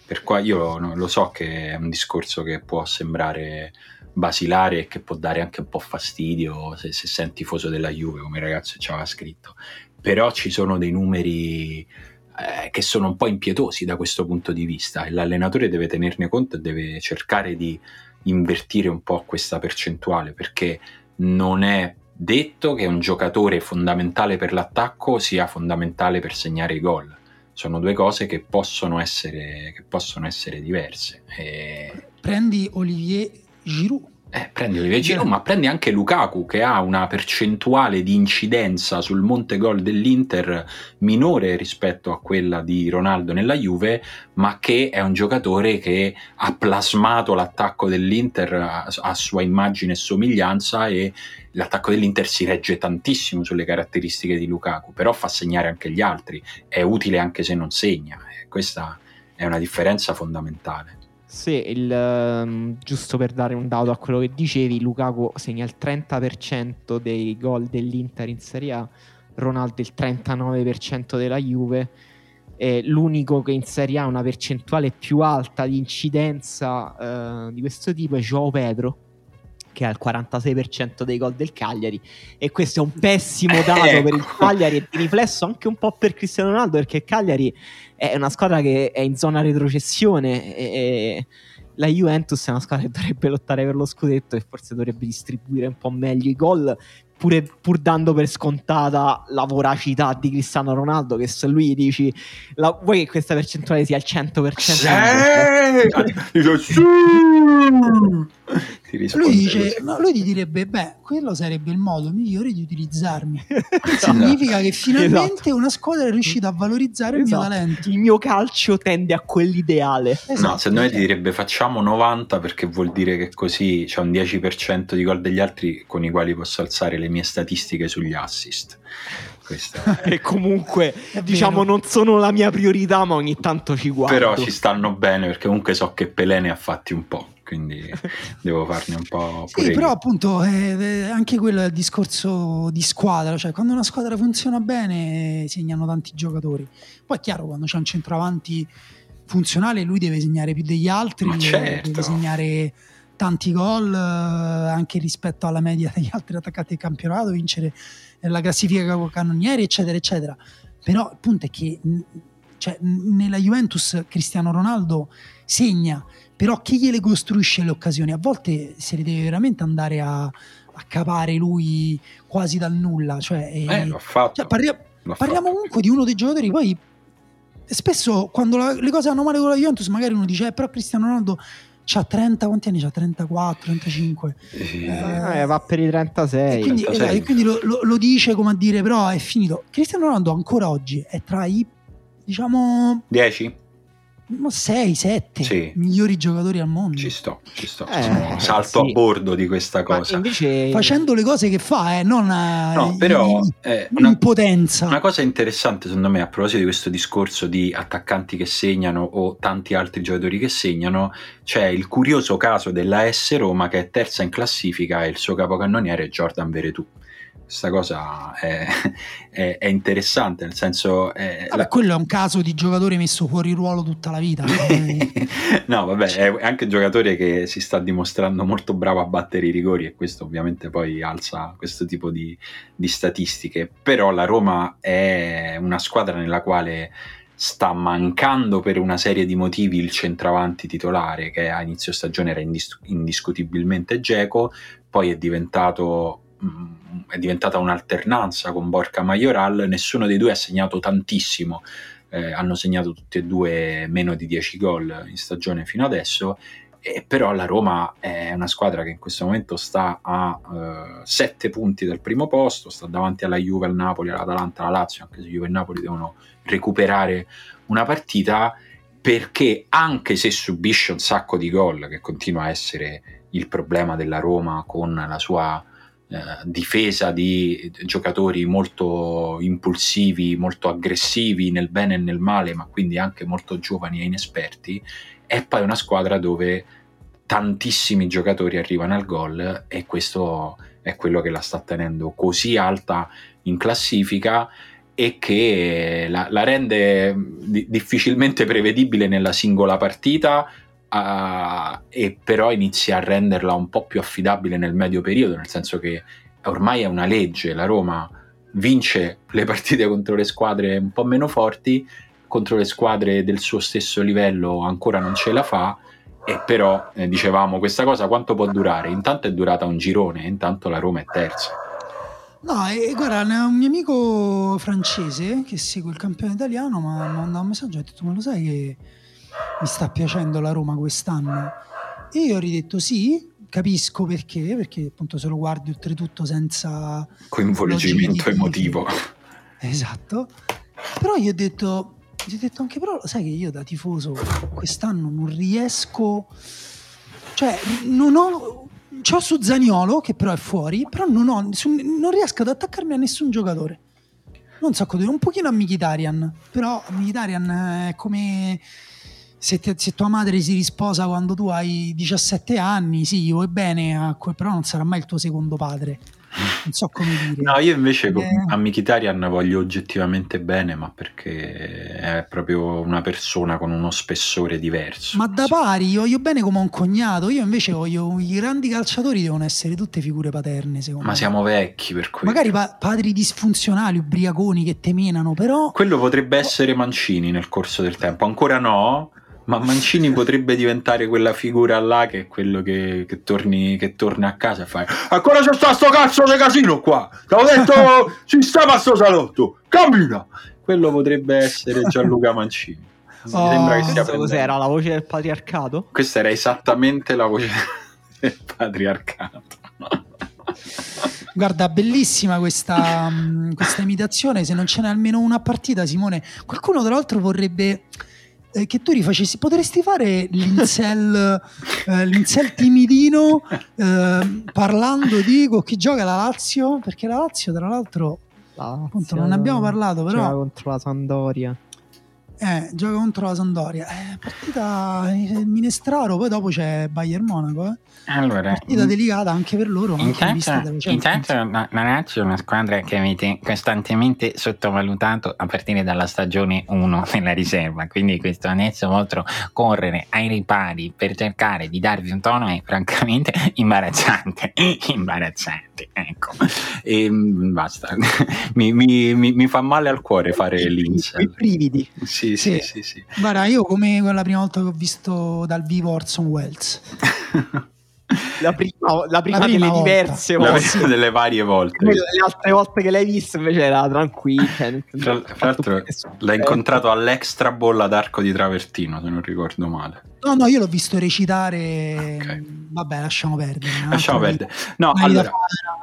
per qua io no, lo so che è un discorso che può sembrare basilare e che può dare anche un po' fastidio se, se sei tifoso della Juve, come il ragazzo ci aveva scritto. Però ci sono dei numeri eh, che sono un po' impietosi da questo punto di vista e l'allenatore deve tenerne conto e deve cercare di invertire un po' questa percentuale perché non è detto che un giocatore fondamentale per l'attacco sia fondamentale per segnare i gol. Sono due cose che possono essere, che possono essere diverse. E... Prendi Olivier Giroud. Eh, prendi Olivier Giroud, ma prendi anche Lukaku che ha una percentuale di incidenza sul monte gol dell'Inter minore rispetto a quella di Ronaldo nella Juve, ma che è un giocatore che ha plasmato l'attacco dell'Inter a, a sua immagine e somiglianza e l'attacco dell'Inter si regge tantissimo sulle caratteristiche di Lukaku, però fa segnare anche gli altri, è utile anche se non segna, e questa è una differenza fondamentale. Sì, il, um, giusto per dare un dato a quello che dicevi, Lukaku segna il 30% dei gol dell'Inter in Serie A, Ronaldo il 39% della Juve. E l'unico che in Serie A ha una percentuale più alta di incidenza uh, di questo tipo è Joao Pedro, che ha il 46% dei gol del Cagliari e questo è un pessimo dato ecco. per il Cagliari e di riflesso anche un po' per Cristiano Ronaldo perché il Cagliari è una squadra che è in zona retrocessione e la Juventus è una squadra che dovrebbe lottare per lo scudetto e forse dovrebbe distribuire un po' meglio i gol pure, pur dando per scontata la voracità di Cristiano Ronaldo, che se lui dici la, vuoi che questa percentuale sia al 100%? Sì! lui dice, no, lui ti direbbe, beh, quello sarebbe il modo migliore di utilizzarmi. Significa che finalmente esatto. una squadra è riuscita a valorizzare esatto. il mio esatto. talento. Il mio calcio tende a quell'ideale. Esatto, no, se noi ti direbbe facciamo 90 perché vuol dire che così c'è un 10% di gol degli altri con i quali posso alzare le mie statistiche sugli assist. E comunque, diciamo, non sono la mia priorità, ma ogni tanto ci guardo. Però ci stanno bene perché comunque so che Pelé ne ha fatti un po' quindi devo farne un po'. Sì, però appunto eh, anche quello è il discorso di squadra, cioè quando una squadra funziona bene segnano tanti giocatori. Poi è chiaro, quando c'è un centravanti funzionale lui deve segnare più degli altri, certo. deve segnare tanti gol eh, anche rispetto alla media degli altri attaccati del campionato, vincere la classifica con cannonieri, eccetera, eccetera. Però il punto è che cioè, nella Juventus Cristiano Ronaldo segna, però chi gliele costruisce le occasioni? A volte se le deve veramente andare a, a capare lui quasi dal nulla. Cioè, eh, l'ho fatto. Cioè, parliamo, l'ho parliamo fatto. comunque di uno dei giocatori, poi spesso quando la, le cose vanno male con la Juventus magari uno dice, eh, però Cristiano Ronaldo C'ha 30, quanti anni c'ha? 34, 35. Sì. Eh, eh, va per i 36. E quindi, 36. Esatto, quindi lo, lo, lo, dice come a dire, però è finito. Cristiano Ronaldo ancora oggi è tra i, diciamo... 10? 6, 7 sì. migliori giocatori al mondo. Ci sto, ci sto. Eh, Salto sì. a bordo di questa cosa. Invece... Facendo le cose che fa, eh, non no, però, eh, una, potenza. Una cosa interessante, secondo me, a proposito di questo discorso di attaccanti che segnano o tanti altri giocatori che segnano, c'è il curioso caso della S Roma che è terza in classifica e il suo capocannoniere è Jordan Veretù questa cosa è, è, è, interessante, nel senso... È, vabbè, la... quello è un caso di giocatore messo fuori ruolo tutta la vita. no, vabbè, è anche un giocatore che si sta dimostrando molto bravo a battere i rigori e questo ovviamente poi alza questo tipo di, di statistiche, però la Roma è una squadra nella quale sta mancando per una serie di motivi il centravanti titolare che a inizio stagione era indis- indiscutibilmente Geco, poi è diventato Mm, è diventata un'alternanza con Borca Majoral, nessuno dei due ha segnato tantissimo, eh, hanno segnato tutti e due meno di 10 gol in stagione fino adesso, e però la Roma è una squadra che in questo momento sta a 7 uh, punti dal primo posto, sta davanti alla Juve, al Napoli, all'Atalanta, alla Lazio, anche se Juve e Napoli devono recuperare una partita perché anche se subisce un sacco di gol, che continua a essere il problema della Roma con la sua eh, difesa di giocatori molto impulsivi, molto aggressivi nel bene e nel male, ma quindi anche molto giovani e inesperti, è poi una squadra dove tantissimi giocatori arrivano al gol e questo è quello che la sta tenendo così alta in classifica e che la, la rende difficilmente prevedibile nella singola partita uh, e però inizia a renderla un po' più affidabile nel medio periodo, nel senso che ormai è una legge, la Roma vince le partite contro le squadre un po' meno forti, contro le squadre del suo stesso livello ancora non ce la fa, e però eh, dicevamo questa cosa quanto può durare? Intanto è durata un girone, intanto la Roma è terza. No, e guarda, un mio amico francese che segue il campione italiano mi ha mandato un messaggio e ha detto: Ma lo sai che mi sta piacendo la Roma quest'anno? E io ho ridetto sì, capisco perché, perché appunto se lo guardi oltretutto senza coinvolgimento emotivo. Esatto. Però io ho detto, gli ho detto anche però sai che io da tifoso quest'anno non riesco cioè non ho c'ho su Zaniolo che però è fuori però non, ho, non riesco ad attaccarmi a nessun giocatore non so un pochino a Mkhitaryan però Mkhitaryan è come se, te, se, tua madre si risposa quando tu hai 17 anni, sì, vuoi bene, però non sarà mai il tuo secondo padre. Non so come dire. No, io invece eh... a Mkhitaryan voglio oggettivamente bene, ma perché è proprio una persona con uno spessore diverso. Ma da pari, io voglio bene come un cognato, io invece voglio i grandi calciatori devono essere tutte figure paterne, secondo ma me. siamo vecchi per cui Magari pa- padri disfunzionali, ubriaconi che temenano, però Quello potrebbe essere Mancini nel corso del tempo, ancora no, ma Mancini potrebbe diventare quella figura là che è quello che, che, torni, che torna a casa e fai ancora c'è sta sto cazzo di casino qua. Ti ho detto ci stava sto salotto. Cammina. Quello potrebbe essere Gianluca Mancini. Mi oh, sembra che sia cos'era? la voce del patriarcato? questa era esattamente la voce del patriarcato. Guarda, bellissima questa, questa imitazione. Se non ce n'è almeno una partita, Simone, qualcuno tra l'altro vorrebbe eh, che tu rifacessi, potresti fare l'insel, eh, l'insel timidino eh, parlando di con chi gioca la Lazio, perché la Lazio tra l'altro Lazio, appunto non ne abbiamo parlato però contro la Sandoria eh, gioca contro la Sandoria. Eh, partita Minestraro, poi dopo c'è Bayern Monaco. Eh. Allora, partita in, delicata anche per loro. Intanto, intanto la, la Lazio è una squadra che avete costantemente sottovalutato a partire dalla stagione 1 nella riserva. Quindi questo annesso vostro correre ai ripari per cercare di darvi un tono è francamente imbarazzante. imbarazzante, ecco. E mm, basta. mi, mi, mi, mi, fa male al cuore fare l'Inter. I brividi. Sì sì, sì, sì, sì, Guarda, io come la prima volta che ho visto dal vivo Orson Welles. La prima, la prima, la prima delle volta. diverse volte. La prima delle varie volte. Le altre volte che l'hai visto invece era tranquillo. Cioè, tra, tra l'altro l'hai incontrato all'Extra Ball ad Arco di Travertino, se non ricordo male. No, no, io l'ho visto recitare. Okay. Vabbè, lasciamo perdere. Lasciamo perdere. No, allora,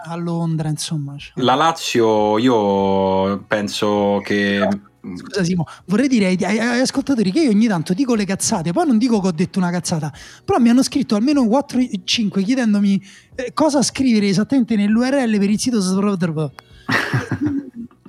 a Londra, insomma. La Lazio, io penso che Scusa Simo, vorrei dire ai, ai, ascoltatori che io ogni tanto dico le cazzate, poi non dico che ho detto una cazzata, però mi hanno scritto almeno 4-5 chiedendomi eh, cosa scrivere esattamente nell'URL per il sito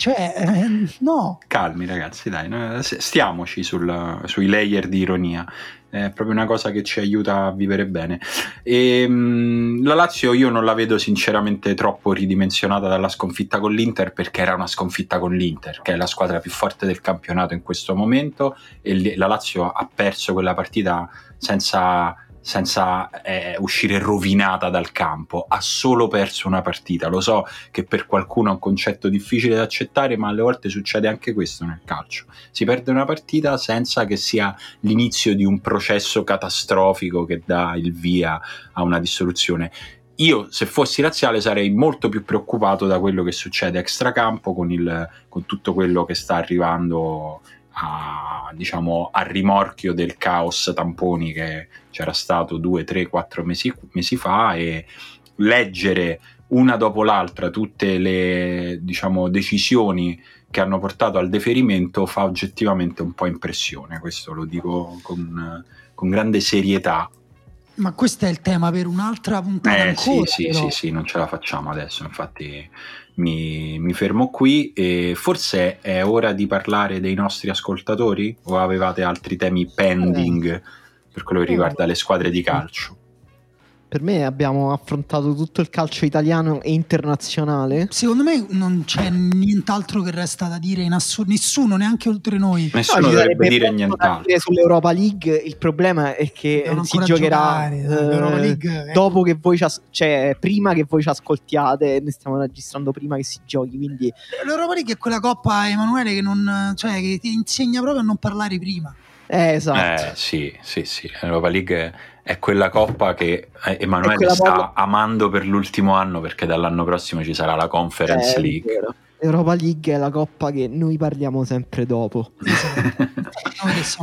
cioè, eh, no. Calmi ragazzi, dai, stiamoci sul, sui layer di ironia è proprio una cosa che ci aiuta a vivere bene. E, ehm, mh, la Lazio io non la vedo sinceramente troppo ridimensionata dalla sconfitta con l'Inter perché era una sconfitta con l'Inter, che è la squadra più forte del campionato in questo momento e la Lazio ha perso quella partita senza senza eh, uscire rovinata dal campo, ha solo perso una partita. Lo so che per qualcuno è un concetto difficile da accettare, ma alle volte succede anche questo nel calcio. Si perde una partita senza che sia l'inizio di un processo catastrofico che dà il via a una dissoluzione. Io, se fossi razziale, sarei molto più preoccupato da quello che succede extracampo con, il, con tutto quello che sta arrivando a, diciamo, a rimorchio del caos tamponi che c'era stato due, tre, quattro mesi, mesi fa e leggere una dopo l'altra tutte le diciamo, decisioni che hanno portato al deferimento fa oggettivamente un po' impressione, questo lo dico con, con grande serietà. Ma questo è il tema per un'altra puntata eh, ancora, Sì, sì, sì, sì, non ce la facciamo adesso, infatti mi, mi, fermo qui e forse è ora di parlare dei nostri ascoltatori o avevate altri temi pending per quello che riguarda le squadre di calcio? Per me abbiamo affrontato tutto il calcio italiano e internazionale. Secondo me non c'è nient'altro che resta da dire in assoluto, nessuno, neanche oltre noi. Nessuno No, ci dovrebbe sarebbe dire nient'altro. dire Sull'Europa League il problema è che Devono eh, si giocherà giocare, eh, l'Europa League è- dopo che voi ci as- cioè prima che voi ci ascoltiate, noi stiamo registrando prima che si giochi, quindi L'Europa League è quella coppa Emanuele che, non, cioè, che ti insegna proprio a non parlare prima. Eh, esatto. Eh, sì, sì, sì. L'Europa League è, è quella coppa che eh, Emanuele sta proprio- amando per l'ultimo anno perché dall'anno prossimo ci sarà la Conference Eh, League. vero. L'Europa League è la coppa che noi parliamo sempre dopo.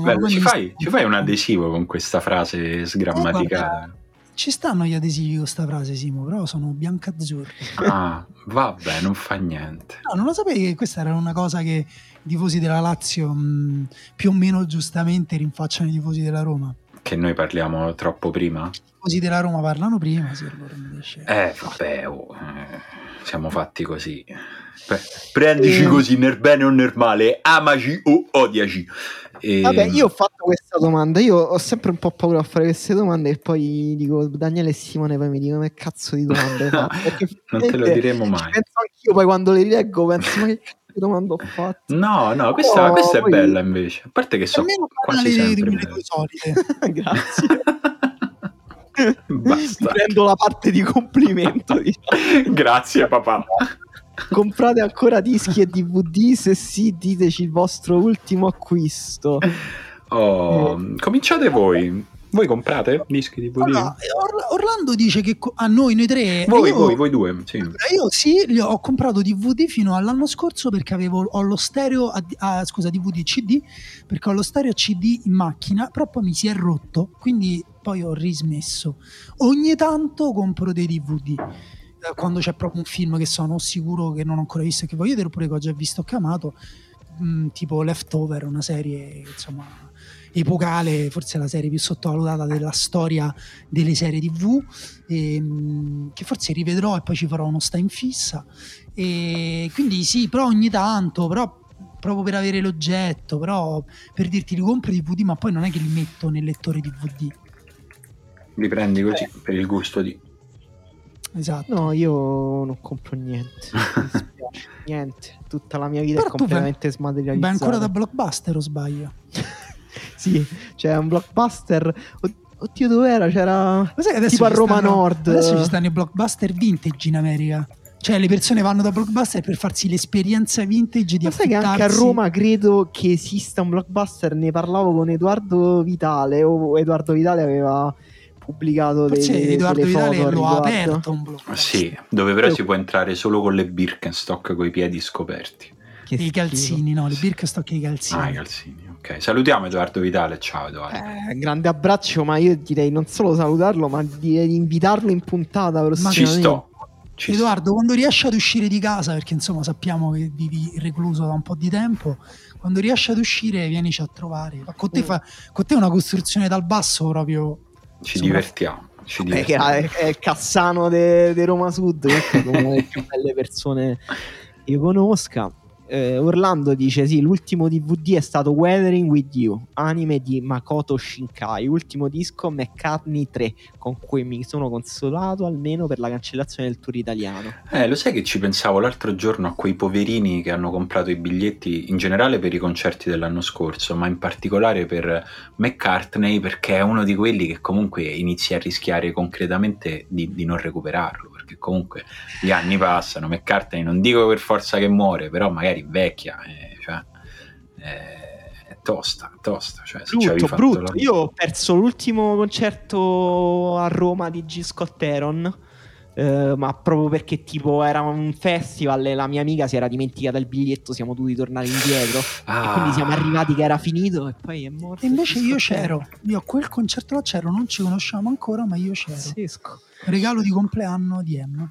Bello, ci, fai, ci fai un adesivo con questa frase Eh, sgrammaticata? guarda, Ci stanno gli adesivi con sta frase, Simo, però sono biancazzurri. Ah, vabbè, non fa niente. No, non lo sapevi che questa era una cosa che tifosi della Lazio mh, più o meno giustamente rinfacciano i tifosi della Roma. Che noi parliamo troppo prima? I tifosi della Roma parlano prima, sì, allora invece... Eh, vabbè, oh, eh, siamo fatti così. Beh, prendici Eh. così nel bene o nel male, amaci o odiaci. E- Vabbè, io ho fatto questa domanda. Io ho sempre un po' paura a fare queste domande e poi dico Daniele e Simone poi mi dicono che cazzo di domande hai fatto?" Perché Non te lo diremo mai. Penso anch'io poi quando le rileggo penso ma che domanda ho fatto? No, no, questa, No, questa è poi- bella invece. A parte che so Almeno quasi sempre belle. tue solite. Grazie. Basta. Prendo la parte di complimento. diciamo. Grazie papà. Comprate ancora dischi e DVD? Se sì, diteci il vostro ultimo acquisto. Oh, cominciate voi. Voi comprate dischi di DVD? Allora, Or- Orlando dice che a noi, noi tre... voi, io- voi, voi due. Sì. Io sì, li ho, ho comprato DVD fino all'anno scorso perché avevo ho lo stereo, a, a- scusa, DVD CD, perché ho lo stereo CD in macchina, però poi mi si è rotto, quindi poi ho rismesso. Ogni tanto compro dei DVD. eh, Quando c'è proprio un film che sono sicuro che non ho ancora visto e che voglio vedere, oppure che ho già visto o che ho amato, mh, tipo Leftover, una serie insomma epocale, forse la serie più sottovalutata della storia delle serie TV, ehm, che forse rivedrò e poi ci farò uno sta in fissa. E quindi sì, però ogni tanto, però proprio per avere l'oggetto, però per dirti li compro i DVD, ma poi non è che li metto nel lettore DVD. Li prendi così per il gusto di. Esatto. No, io non compro niente. Niente. Tutta la mia vita Però è completamente Beh, smaterializzata. ancora da blockbuster o sbaglio? Sì, c'è un blockbuster. Od- Oddio, dov'era? C'era. Lo sai che adesso Tipo a Roma stanno- Nord. Adesso ci stanno i blockbuster vintage in America. Cioè le persone vanno da blockbuster per farsi l'esperienza vintage di Ma sai che anche a Roma credo che esista un blockbuster? Ne parlavo con Edoardo Vitale. O Edoardo Vitale aveva pubblicato dei, Forse Edoardo delle Vitale foto lo ha aperto un blockbuster. Sì, dove però si può entrare solo con le Birkenstock con i piedi scoperti. Che I calzini, no, le Birkenstock e i calzini. Ah, i calzini. Ok, salutiamo Edoardo Vitale. Ciao Edoardo. Eh, grande abbraccio, ma io direi non solo salutarlo, ma direi di invitarlo in puntata Ci sto. Ci sto. Edoardo, quando riesci ad uscire di casa, perché insomma sappiamo che vivi recluso da un po' di tempo, quando riesci ad uscire vienici a trovare. Ma Con Mm. te, fa, con te è una costruzione dal basso proprio... Ci Insomma, divertiamo. Ci che divertiamo. è, è il Cassano di Roma Sud, che è una delle più belle persone che io conosca. Eh, Orlando dice: Sì, l'ultimo DVD è stato Weathering with You, anime di Makoto Shinkai. Ultimo disco McCartney 3, con cui mi sono consolato almeno per la cancellazione del tour italiano. Eh, lo sai che ci pensavo l'altro giorno a quei poverini che hanno comprato i biglietti in generale per i concerti dell'anno scorso, ma in particolare per McCartney perché è uno di quelli che comunque inizia a rischiare concretamente di, di non recuperarlo, perché comunque gli anni passano, McCartney non dico per forza che muore, però magari invecchia, eh, cioè, eh, è tosta, tosta. Cioè, Brutto, brutto. la- Io ho perso l'ultimo concerto a Roma di G. Scott Heron. Eh, ma proprio perché tipo era un festival e la mia amica si era dimenticata il biglietto, siamo dovuti tornare indietro. E Ah. quindi siamo arrivati che era finito e poi è morto. E invece io c'ero, io a quel concerto là c'ero, non ci conosciamo ancora, ma io c'ero. Pazzesco. Regalo di compleanno di Emma.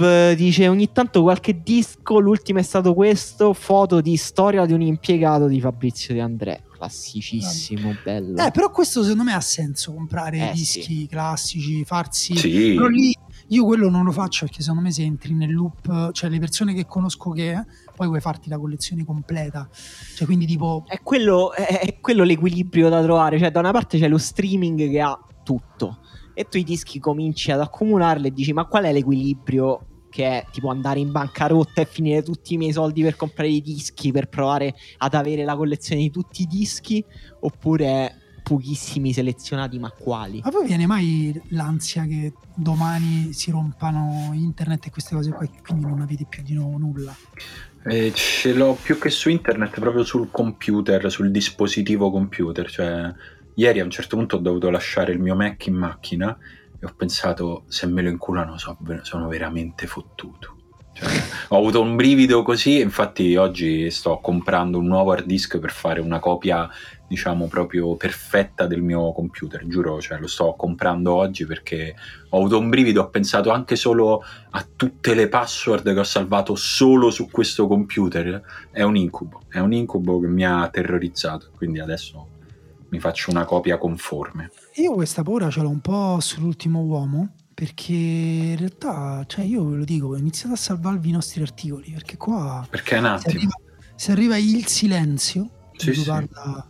eh, dice ogni tanto qualche disco, l'ultimo è stato questo, foto di storia di un impiegato di Fabrizio De André, classicissimo, bello. Eh, però questo secondo me ha senso comprare Eh, dischi classici, farsi Sì. Però lì io quello non lo faccio perché secondo me se entri nel loop, cioè le persone che conosco che eh, poi vuoi farti la collezione completa. Cioè quindi tipo È quello, è, è quello l'equilibrio da trovare. Cioè, da una parte c'è lo streaming che ha tutto. e tu i dischi cominci ad accumularli e dici ma qual è l'equilibrio che è tipo andare in bancarotta e finire tutti i miei soldi per comprare i dischi per provare ad avere la collezione di tutti i dischi oppure pochissimi selezionati ma quali? Ma poi viene mai l'ansia che domani si rompano internet e queste cose qua e quindi non avete più di nuovo nulla? Eh, ce l'ho più che su internet, proprio sul computer, sul dispositivo computer. Cioè, ieri a un certo punto ho dovuto lasciare il mio Mac in macchina ho pensato se me lo inculano so- sono veramente fottuto. Cioè, ho avuto un brivido così, infatti oggi sto comprando un nuovo hard disk per fare una copia, diciamo, proprio perfetta del mio computer, giuro, cioè, lo sto comprando oggi perché ho avuto un brivido, ho pensato anche solo a tutte le password che ho salvato solo su questo computer, è un incubo, è un incubo che mi ha terrorizzato, quindi adesso mi faccio una copia conforme. Io questa paura ce l'ho un po' sull'ultimo uomo, perché in realtà, cioè io ve lo dico, ho iniziato a salvarvi i nostri articoli, perché qua... Perché è un Se attimo. arriva, se arriva il silenzio, Sì, sì. parla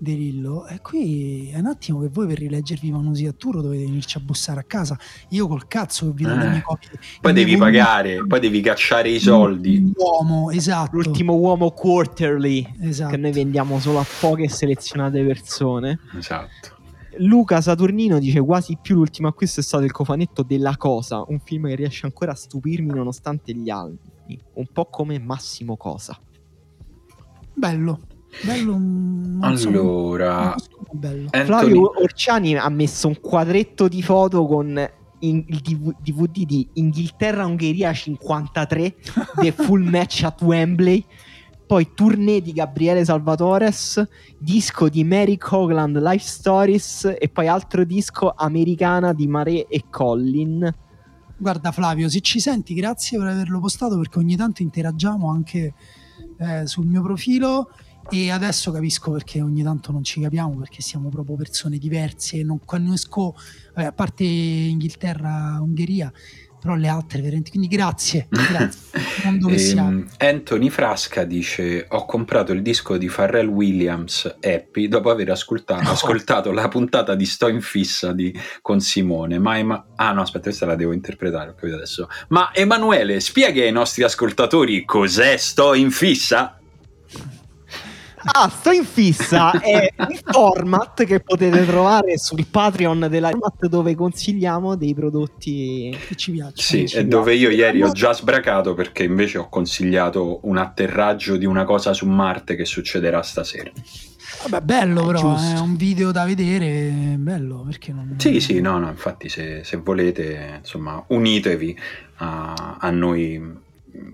De Lillo, e qui è un attimo che voi per rileggervi Manusi a Turo dovete venirci a bussare a casa. Io col cazzo che vi do le Eh. mie copie. Poi devi pagare, poi devi cacciare i soldi. Uomo, esatto. L'ultimo uomo quarterly esatto. che noi vendiamo solo a poche selezionate persone. Esatto. Luca Saturnino dice quasi più l'ultimo acquisto è stato il cofanetto della Cosa, un film che riesce ancora a stupirmi nonostante gli anni, un po' come Massimo Cosa. Bello. Bello. Allora, so bello. Anthony, Flavio Orciani ha messo un quadretto di foto con in- il DV- DVD di Inghilterra-Ungheria 53 The Full Match at Wembley poi tournée di Gabriele Salvatores disco di Mary Cogland Life Stories e poi altro disco americana di Mare e Collin Guarda Flavio, se ci senti, grazie per averlo postato perché ogni tanto interagiamo anche eh, sul mio profilo e adesso capisco perché ogni tanto non ci capiamo perché siamo proprio persone diverse. Non conosco, vabbè, a parte Inghilterra, Ungheria, però le altre veramente. Quindi grazie, grazie. Ehm, Anthony Frasca dice: Ho comprato il disco di Pharrell Williams Happy dopo aver ascolta- ascoltato la puntata di Sto in fissa di- con Simone. Ma Ema- ah, no, aspetta, questa la devo interpretare. Ho capito adesso. Ma Emanuele, spieghi ai nostri ascoltatori cos'è Sto in fissa? Ah, sto in fissa è un format che potete trovare sul Patreon della format dove consigliamo dei prodotti Che ci piace. Sì, e dove io ieri ho già sbracato perché invece ho consigliato un atterraggio di una cosa su Marte che succederà stasera. Vabbè, bello però, è un video da vedere, bello perché non... Sì, sì, no, no, infatti se, se volete, insomma, unitevi a, a noi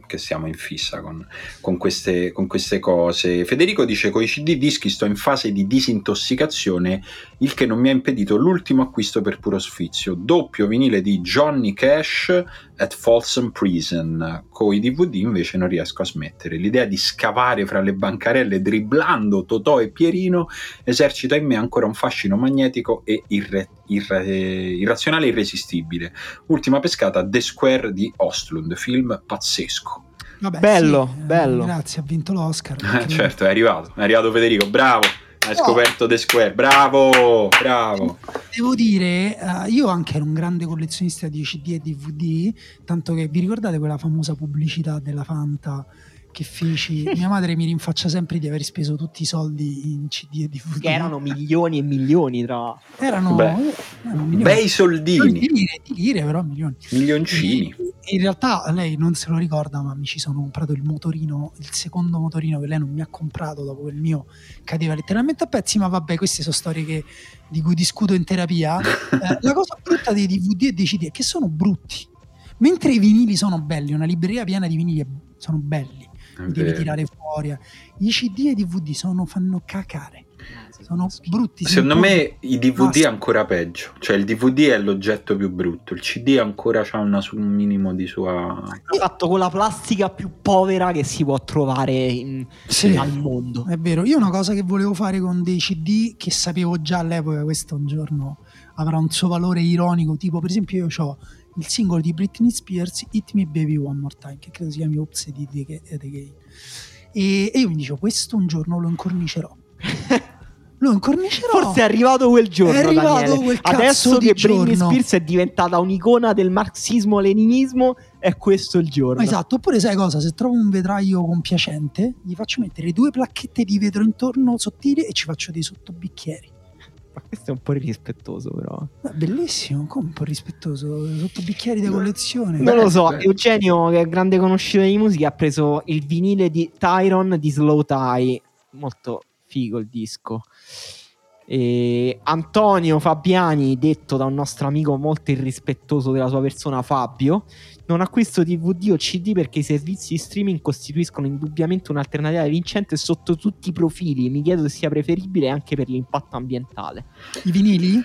che siamo in fissa con, con queste, con queste cose. Federico dice, con i CD dischi sto in fase di disintossicazione, il che non mi ha impedito l'ultimo acquisto per puro sfizio, doppio vinile di Johnny Cash at Folsom Prison. Con i DVD invece non riesco a smettere. L'idea di scavare fra le bancarelle dribblando Totò e Pierino esercita in me ancora un fascino magnetico e irre- irre- irrazionale e irresistibile. Ultima pescata, The Square di Ostlund, film pazzesco. Vabbè, Bello, sì, eh, bello. Grazie, ha vinto l'Oscar. Eh, certo, è arrivato, è arrivato Federico, bravo, hai scoperto The Square, bravo, bravo. Devo dire, eh, io anche ero un grande collezionista di CD e DVD, tanto che vi ricordate quella famosa pubblicità della Fanta che feci? Mia madre mi rinfaccia sempre di aver speso tutti i soldi in CD e DVD. che erano milioni e milioni tra l'altro. Erano, Beh, eh, erano milioni. Bei soldini, di lire, di lire, però milioni. milioncini. In realtà lei non se lo ricorda, ma mi ci sono comprato il motorino, il secondo motorino che lei non mi ha comprato dopo che il mio cadeva letteralmente a pezzi. Ma vabbè, queste sono storie che- di cui discuto in terapia. Eh, la cosa brutta dei DVD e dei CD è che sono brutti. Mentre i vinili sono belli, una libreria piena di vinili sono belli, Devi tirare fuori. I CD e i DVD sono, fanno cacare, sono brutti. Secondo me i DVD è ancora peggio, cioè il DVD è l'oggetto più brutto, il CD ancora ha una un minimo di sua... È fatto con la plastica più povera che si può trovare in- Sì. al mondo. È vero, io una cosa che volevo fare con dei CD che sapevo già all'epoca, questo un giorno avrà un suo valore ironico, tipo per esempio io ho il singolo di Britney Spears, Hit Me Baby One More Time, che credo si chiami Oops di The Ga- The Game. E, e io mi dicevo, questo un giorno lo incornicerò. lo incornicerò. Forse è arrivato quel giorno. È arrivato quel cazzo Adesso che Britney. Spears è diventata un'icona del marxismo-leninismo, è questo il giorno. Esatto, oppure sai cosa? Se trovo un vetraio compiacente, gli faccio mettere due placchette di vetro intorno sottili e ci faccio dei sottobicchieri. Ma questo è un po' irrispettoso, però. Beh, bellissimo, come un po' rispettoso, sottobicchieri da collezione. Non lo so. Eugenio, che è grande conoscitore di musica, ha preso il vinile di Tyron di Slow Tie. Molto figo il disco. E Antonio Fabiani, detto da un nostro amico molto irrispettoso della sua persona, Fabio, non acquisto DVD o CD perché i servizi streaming costituiscono indubbiamente un'alternativa vincente sotto tutti i profili. Mi chiedo se sia preferibile anche per l'impatto ambientale. I vinili?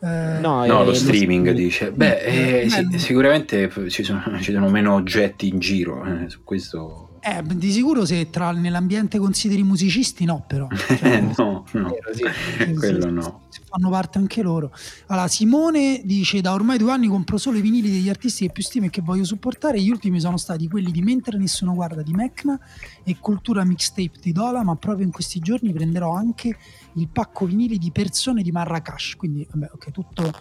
Eh, No, No, eh, lo streaming dice. Beh, eh, Eh, sì, sicuramente ci sono, ci sono meno oggetti in giro. eh, su questo. Eh, di sicuro se tra, nell'ambiente consideri musicisti, no, però. Cioè, no, no. Vero, sì. Quello sì, no. sì, fanno parte anche loro. Allora, Simone dice: Da ormai due anni compro solo i vinili degli artisti che più stimo e che voglio supportare. Gli ultimi sono stati quelli di Mentre Nessuno Guarda di Mecna e Cultura Mixtape di Dola. Ma proprio in questi giorni prenderò anche il pacco vinili di persone di Marrakesh. Quindi, vabbè, ok, tutto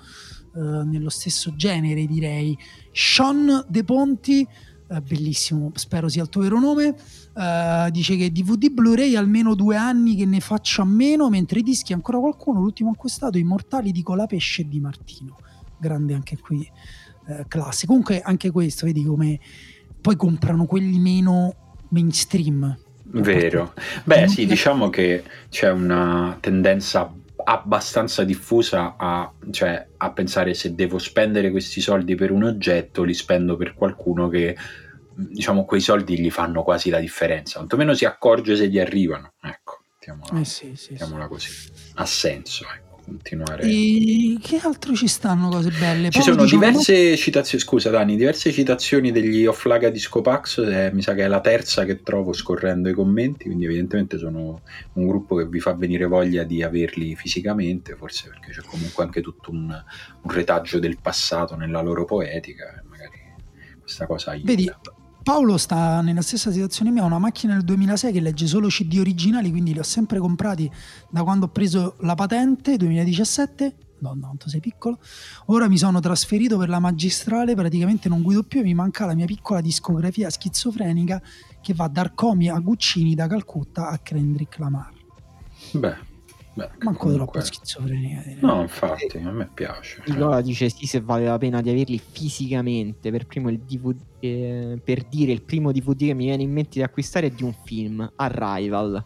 eh, nello stesso genere, direi. Sean De Ponti. Eh, bellissimo, spero sia il tuo vero nome. eh, dice che DVD Blu-ray almeno due anni che ne faccio a meno, mentre i dischi ancora qualcuno. L'ultimo acquistato, Immortali di Colapesce e Di Martino. Grande anche qui, eh, classe. Comunque, anche questo, vedi come poi comprano quelli meno mainstream. Vero. Beh, sì, diciamo che c'è una tendenza abbastanza diffusa a, cioè, a pensare se devo spendere questi soldi per un oggetto, li spendo per qualcuno che diciamo quei soldi gli fanno quasi la differenza, quantomeno si accorge se gli arrivano. Ecco, mettiamola, Eh sì, sì, sì. così. Ha senso, ecco, continuare. E che altro ci stanno cose belle? Ci Paolo sono una diverse citazioni, scusa Dani, diverse citazioni degli Offlaga Disco Pax, eh, mi sa che è la terza che trovo scorrendo i commenti, quindi evidentemente sono un gruppo che vi fa venire voglia di averli fisicamente, forse perché c'è comunque anche tutto un, un retaggio del passato nella loro poetica, magari questa cosa aiuta. Vedi, Paolo sta nella stessa situazione mia, ha una macchina del 2006 che legge solo CD originali, quindi li ho sempre comprati da quando ho preso la patente, 2017. Madonna, quanto sei piccolo. Ora mi sono trasferito per la magistrale, praticamente non guido più e mi manca la mia piccola discografia schizofrenica che va da Arcomi a Guccini, da Calcutta a Kendrick Lamar. Beh, beh, Manco comunque- troppo schizofrenica. direi. No, infatti, a me piace. cioè. Nicola dice sì se vale la pena di averli fisicamente per primo il DVD eh, per dire il primo DVD che mi viene in mente di acquistare è di un film Arrival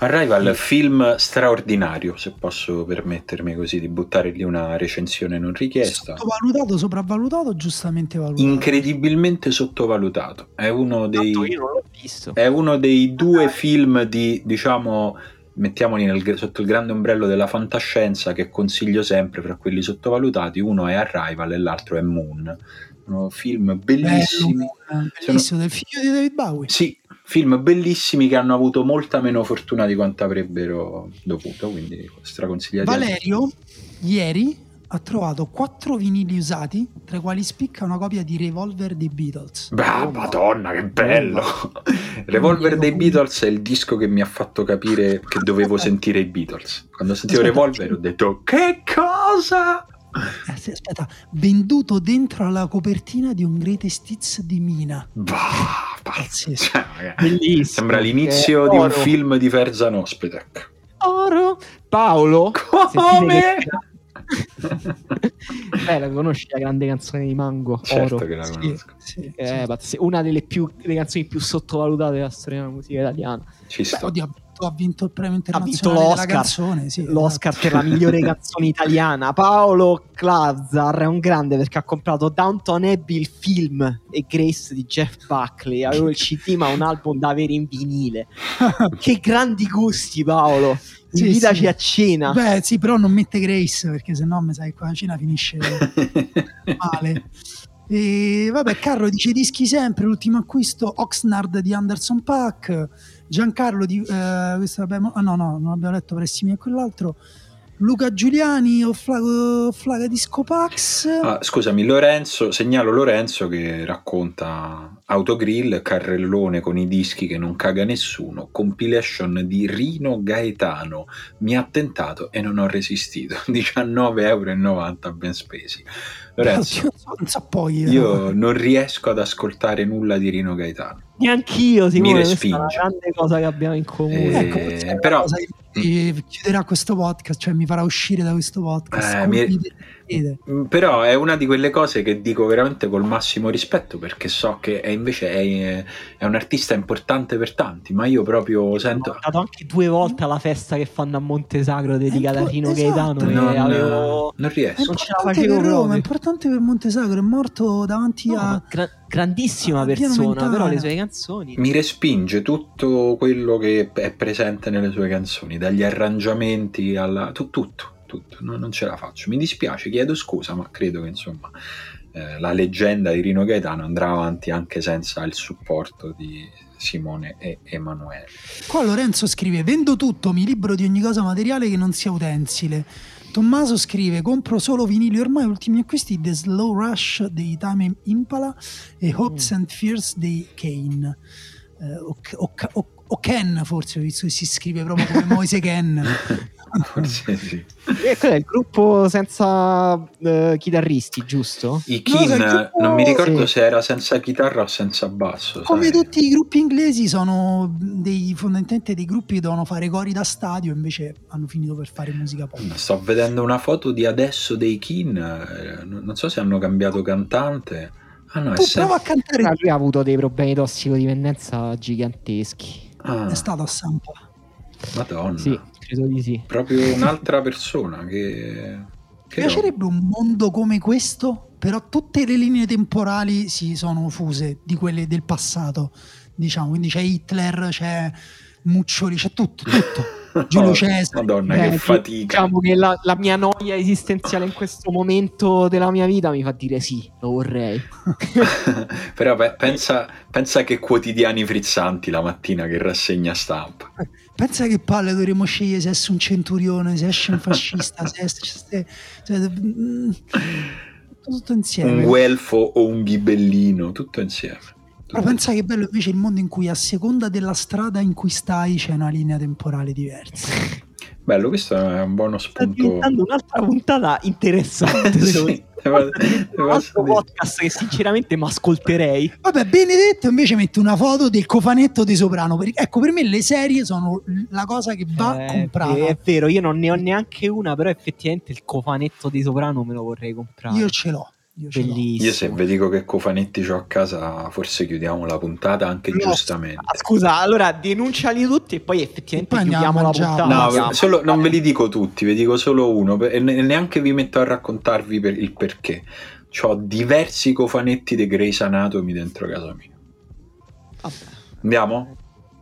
Arrival, film straordinario, se posso permettermi così di buttare lì una recensione non richiesta. Sottovalutato, sopravvalutato, giustamente valutato. Incredibilmente sottovalutato. È uno dei, Tanto io non l'ho visto è uno dei due film di, diciamo, mettiamoli nel- sotto il grande ombrello della fantascienza che consiglio sempre fra quelli sottovalutati. Uno è Arrival e l'altro è Moon. Sono film bellissimi. Bello, bellissimo, del figlio di David Bowie. Sì, film bellissimi che hanno avuto molta meno fortuna di quanto avrebbero dovuto, quindi straconsigliati. Valerio ieri ha trovato quattro vinili usati, tra i quali spicca una copia di Revolver dei Beatles. Bah, Oh, madonna, che bello! Revolver dei Beatles è il disco che mi ha fatto capire che dovevo sentire i Beatles. Quando ho sentito Aspetta. Revolver ho detto che cosa? Eh, aspetta, venduto dentro alla copertina di un Greatest Hits di Mina. Bah, Pazzesco. cioè, Sembra l'inizio Eh, di un film di Ferzan Ospedec. Oro Paolo Come? Beh, la conosci la grande canzone di Mango Certo Oro che la Sì, conosco. sì, Eh, sì. pazz- una delle più, le canzoni più sottovalutate della storia della musica italiana Ci Beh, sta. oddio, ha vinto, ha vinto il premio ha vinto internazionale della l'Oscar canzone. Sì, l'Oscar esatto. per la migliore canzone italiana Paolo Clazzar è un grande perché ha comprato Downton Abbey il film e Grace di Jeff Buckley avevo il CD ma un album da avere in vinile che grandi gusti Paolo Sì, invitaci sì. a cena Beh, sì, però non mette Grace perché sennò mi sa che qua la cena finisce male. E vabbè, Carlo dice dischi sempre. L'ultimo acquisto Oxnard di Anderson Pack. Giancarlo di eh, questo abbiamo, ah, no, no, non abbiamo letto Pressimi e quell'altro. Luca Giuliani o Flaga, Flaga Disco Pax. Ah, scusami, Lorenzo, segnalo Lorenzo che racconta autogrill, carrellone con i dischi che non caga nessuno, compilation di Rino Gaetano. Mi ha tentato e non ho resistito. 19,90 euro ben spesi. Lorenzo, io non riesco ad ascoltare nulla di Rino Gaetano. Neanch'io, Simone, Mi questa è una respinge. grande cosa che abbiamo in comune. Eh, Ecco, però- cosa che mi chiuderà questo podcast, cioè mi farà uscire da questo podcast. Eh, mi- vedete. Mm, Però è una di quelle cose che dico veramente col massimo rispetto perché so che è invece è, è un artista importante per tanti, ma io proprio sento... Ho andato anche due volte alla festa che fanno a Montesagro dedicata a Rino esatto. Gaetano e Non, avevo... non È riesco. non ce la facevo per Roma, è importante per Montesagro, è morto davanti No, a... gra- grandissima a persona, però le sue canzoni... Mi respinge tutto quello che è presente nelle sue canzoni, dagli arrangiamenti alla... tu- tutto, tutto, No, non ce la faccio. Mi dispiace, chiedo scusa, ma credo che insomma eh, la leggenda di Rino Gaetano andrà avanti anche senza il supporto di Simone e Emanuele. Qua Lorenzo scrive: Vendo tutto, mi libero di ogni cosa materiale che non sia utensile. Tommaso scrive: Compro solo vinili ormai. Ultimi acquisti: The Slow Rush dei Time Impala e Hopes and Fears dei Kane. Eh, o, o- o- o Ken, forse, visto che si scrive proprio come Moise Ken. Forse sì. E quello è il gruppo senza eh, chitarristi, giusto? I Kin, il gruppo- non mi ricordo sì. se era senza chitarra o senza basso. Come sai. tutti i gruppi inglesi, sono dei, fondamentalmente dei gruppi che dovevano fare cori da stadio, invece hanno finito per fare musica pop. Sto vedendo una foto di adesso dei Kin, eh, non so se hanno cambiato cantante. Ah no, è, Tu prova a cantare. Ah, lui ha avuto dei problemi di tossicodipendenza giganteschi. Ah, È stato a Sampa. Madonna. Sì, credo di sì. Proprio un'altra persona che... che Mi piacerebbe un mondo come questo, però tutte le linee temporali si sono fuse di quelle del passato, diciamo. Quindi c'è Hitler, c'è Muccioli, c'è tutto, tutto. Giulio Oh, Cesare. Madonna, Eh, che fatica. Diciamo che la, la mia noia esistenziale in questo momento della mia vita mi fa dire sì, lo vorrei. Però pe- pensa, pensa che quotidiani frizzanti la mattina che rassegna stampa. Pensa che palle dovremmo scegliere se esce un centurione, se esce un fascista, se esce... cioè, mm, tutto insieme. Un guelfo o un ghibellino, tutto insieme. Però pensa che bello invece il mondo in cui a seconda della strada in cui stai c'è una linea temporale diversa. Bello, questo è un buono Sta spunto. diventando un'altra puntata interessante. Sì, te Un altro dire. podcast che sinceramente mi ascolterei. Vabbè, Benedetto invece mette una foto del cofanetto di Soprano. Ecco, per me le serie sono la cosa che va Eh, comprata. È vero, io non ne ho neanche una, però effettivamente il cofanetto di Soprano me lo vorrei comprare. Io ce l'ho. Io. Bellissimo. Io se vi dico che cofanetti ho a casa, forse chiudiamo la puntata anche No, giustamente. ah, Scusa, allora denunciali tutti e poi effettivamente E poi andiamo chiudiamo a la puntata. No, solo- non ve li dico tutti, vi dico solo uno e ne- neanche vi metto a raccontarvi per il perché. Ho diversi cofanetti di Grey's Anatomy dentro casa mia. Vabbè, Andiamo?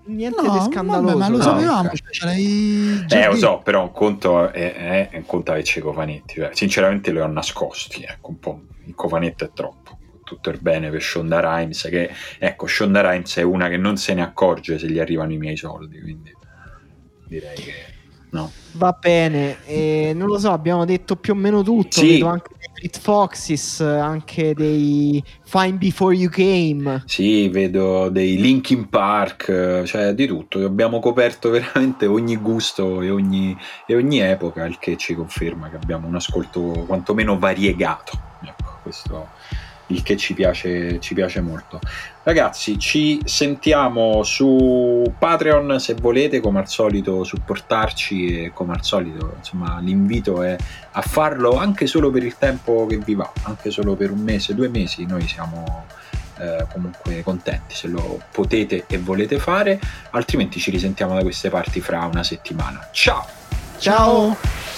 Niente No, di vabbè, scandaloso. ma lo No, sapevamo, ok. cioè, Eh, lo so, però un conto è, è, è un conto averci i cofanetti. Cioè, sinceramente li ho nascosti, ecco, un po'. Il cofanetto è troppo. Tutto il bene per Shonda Rhimes, che, ecco, Shonda Rhimes è una che non se ne accorge se gli arrivano i miei soldi, quindi direi che no. Va bene, eh, non lo so, abbiamo detto più o meno tutto. Sì. Vedo anche dei Fleet Foxes, anche dei Fine Before You Came. Sì, vedo dei Linkin Park, cioè di tutto. Abbiamo coperto veramente ogni gusto e ogni, e ogni epoca, il che ci conferma che abbiamo un ascolto quantomeno variegato. Questo il che ci piace, ci piace molto. Ragazzi, ci sentiamo su Patreon se volete, come al solito, supportarci e come al solito, insomma, l'invito è a farlo anche solo per il tempo che vi va, anche solo per un mese, due mesi, noi siamo eh, comunque contenti se lo potete e volete fare, altrimenti ci risentiamo da queste parti fra una settimana. Ciao! Ciao.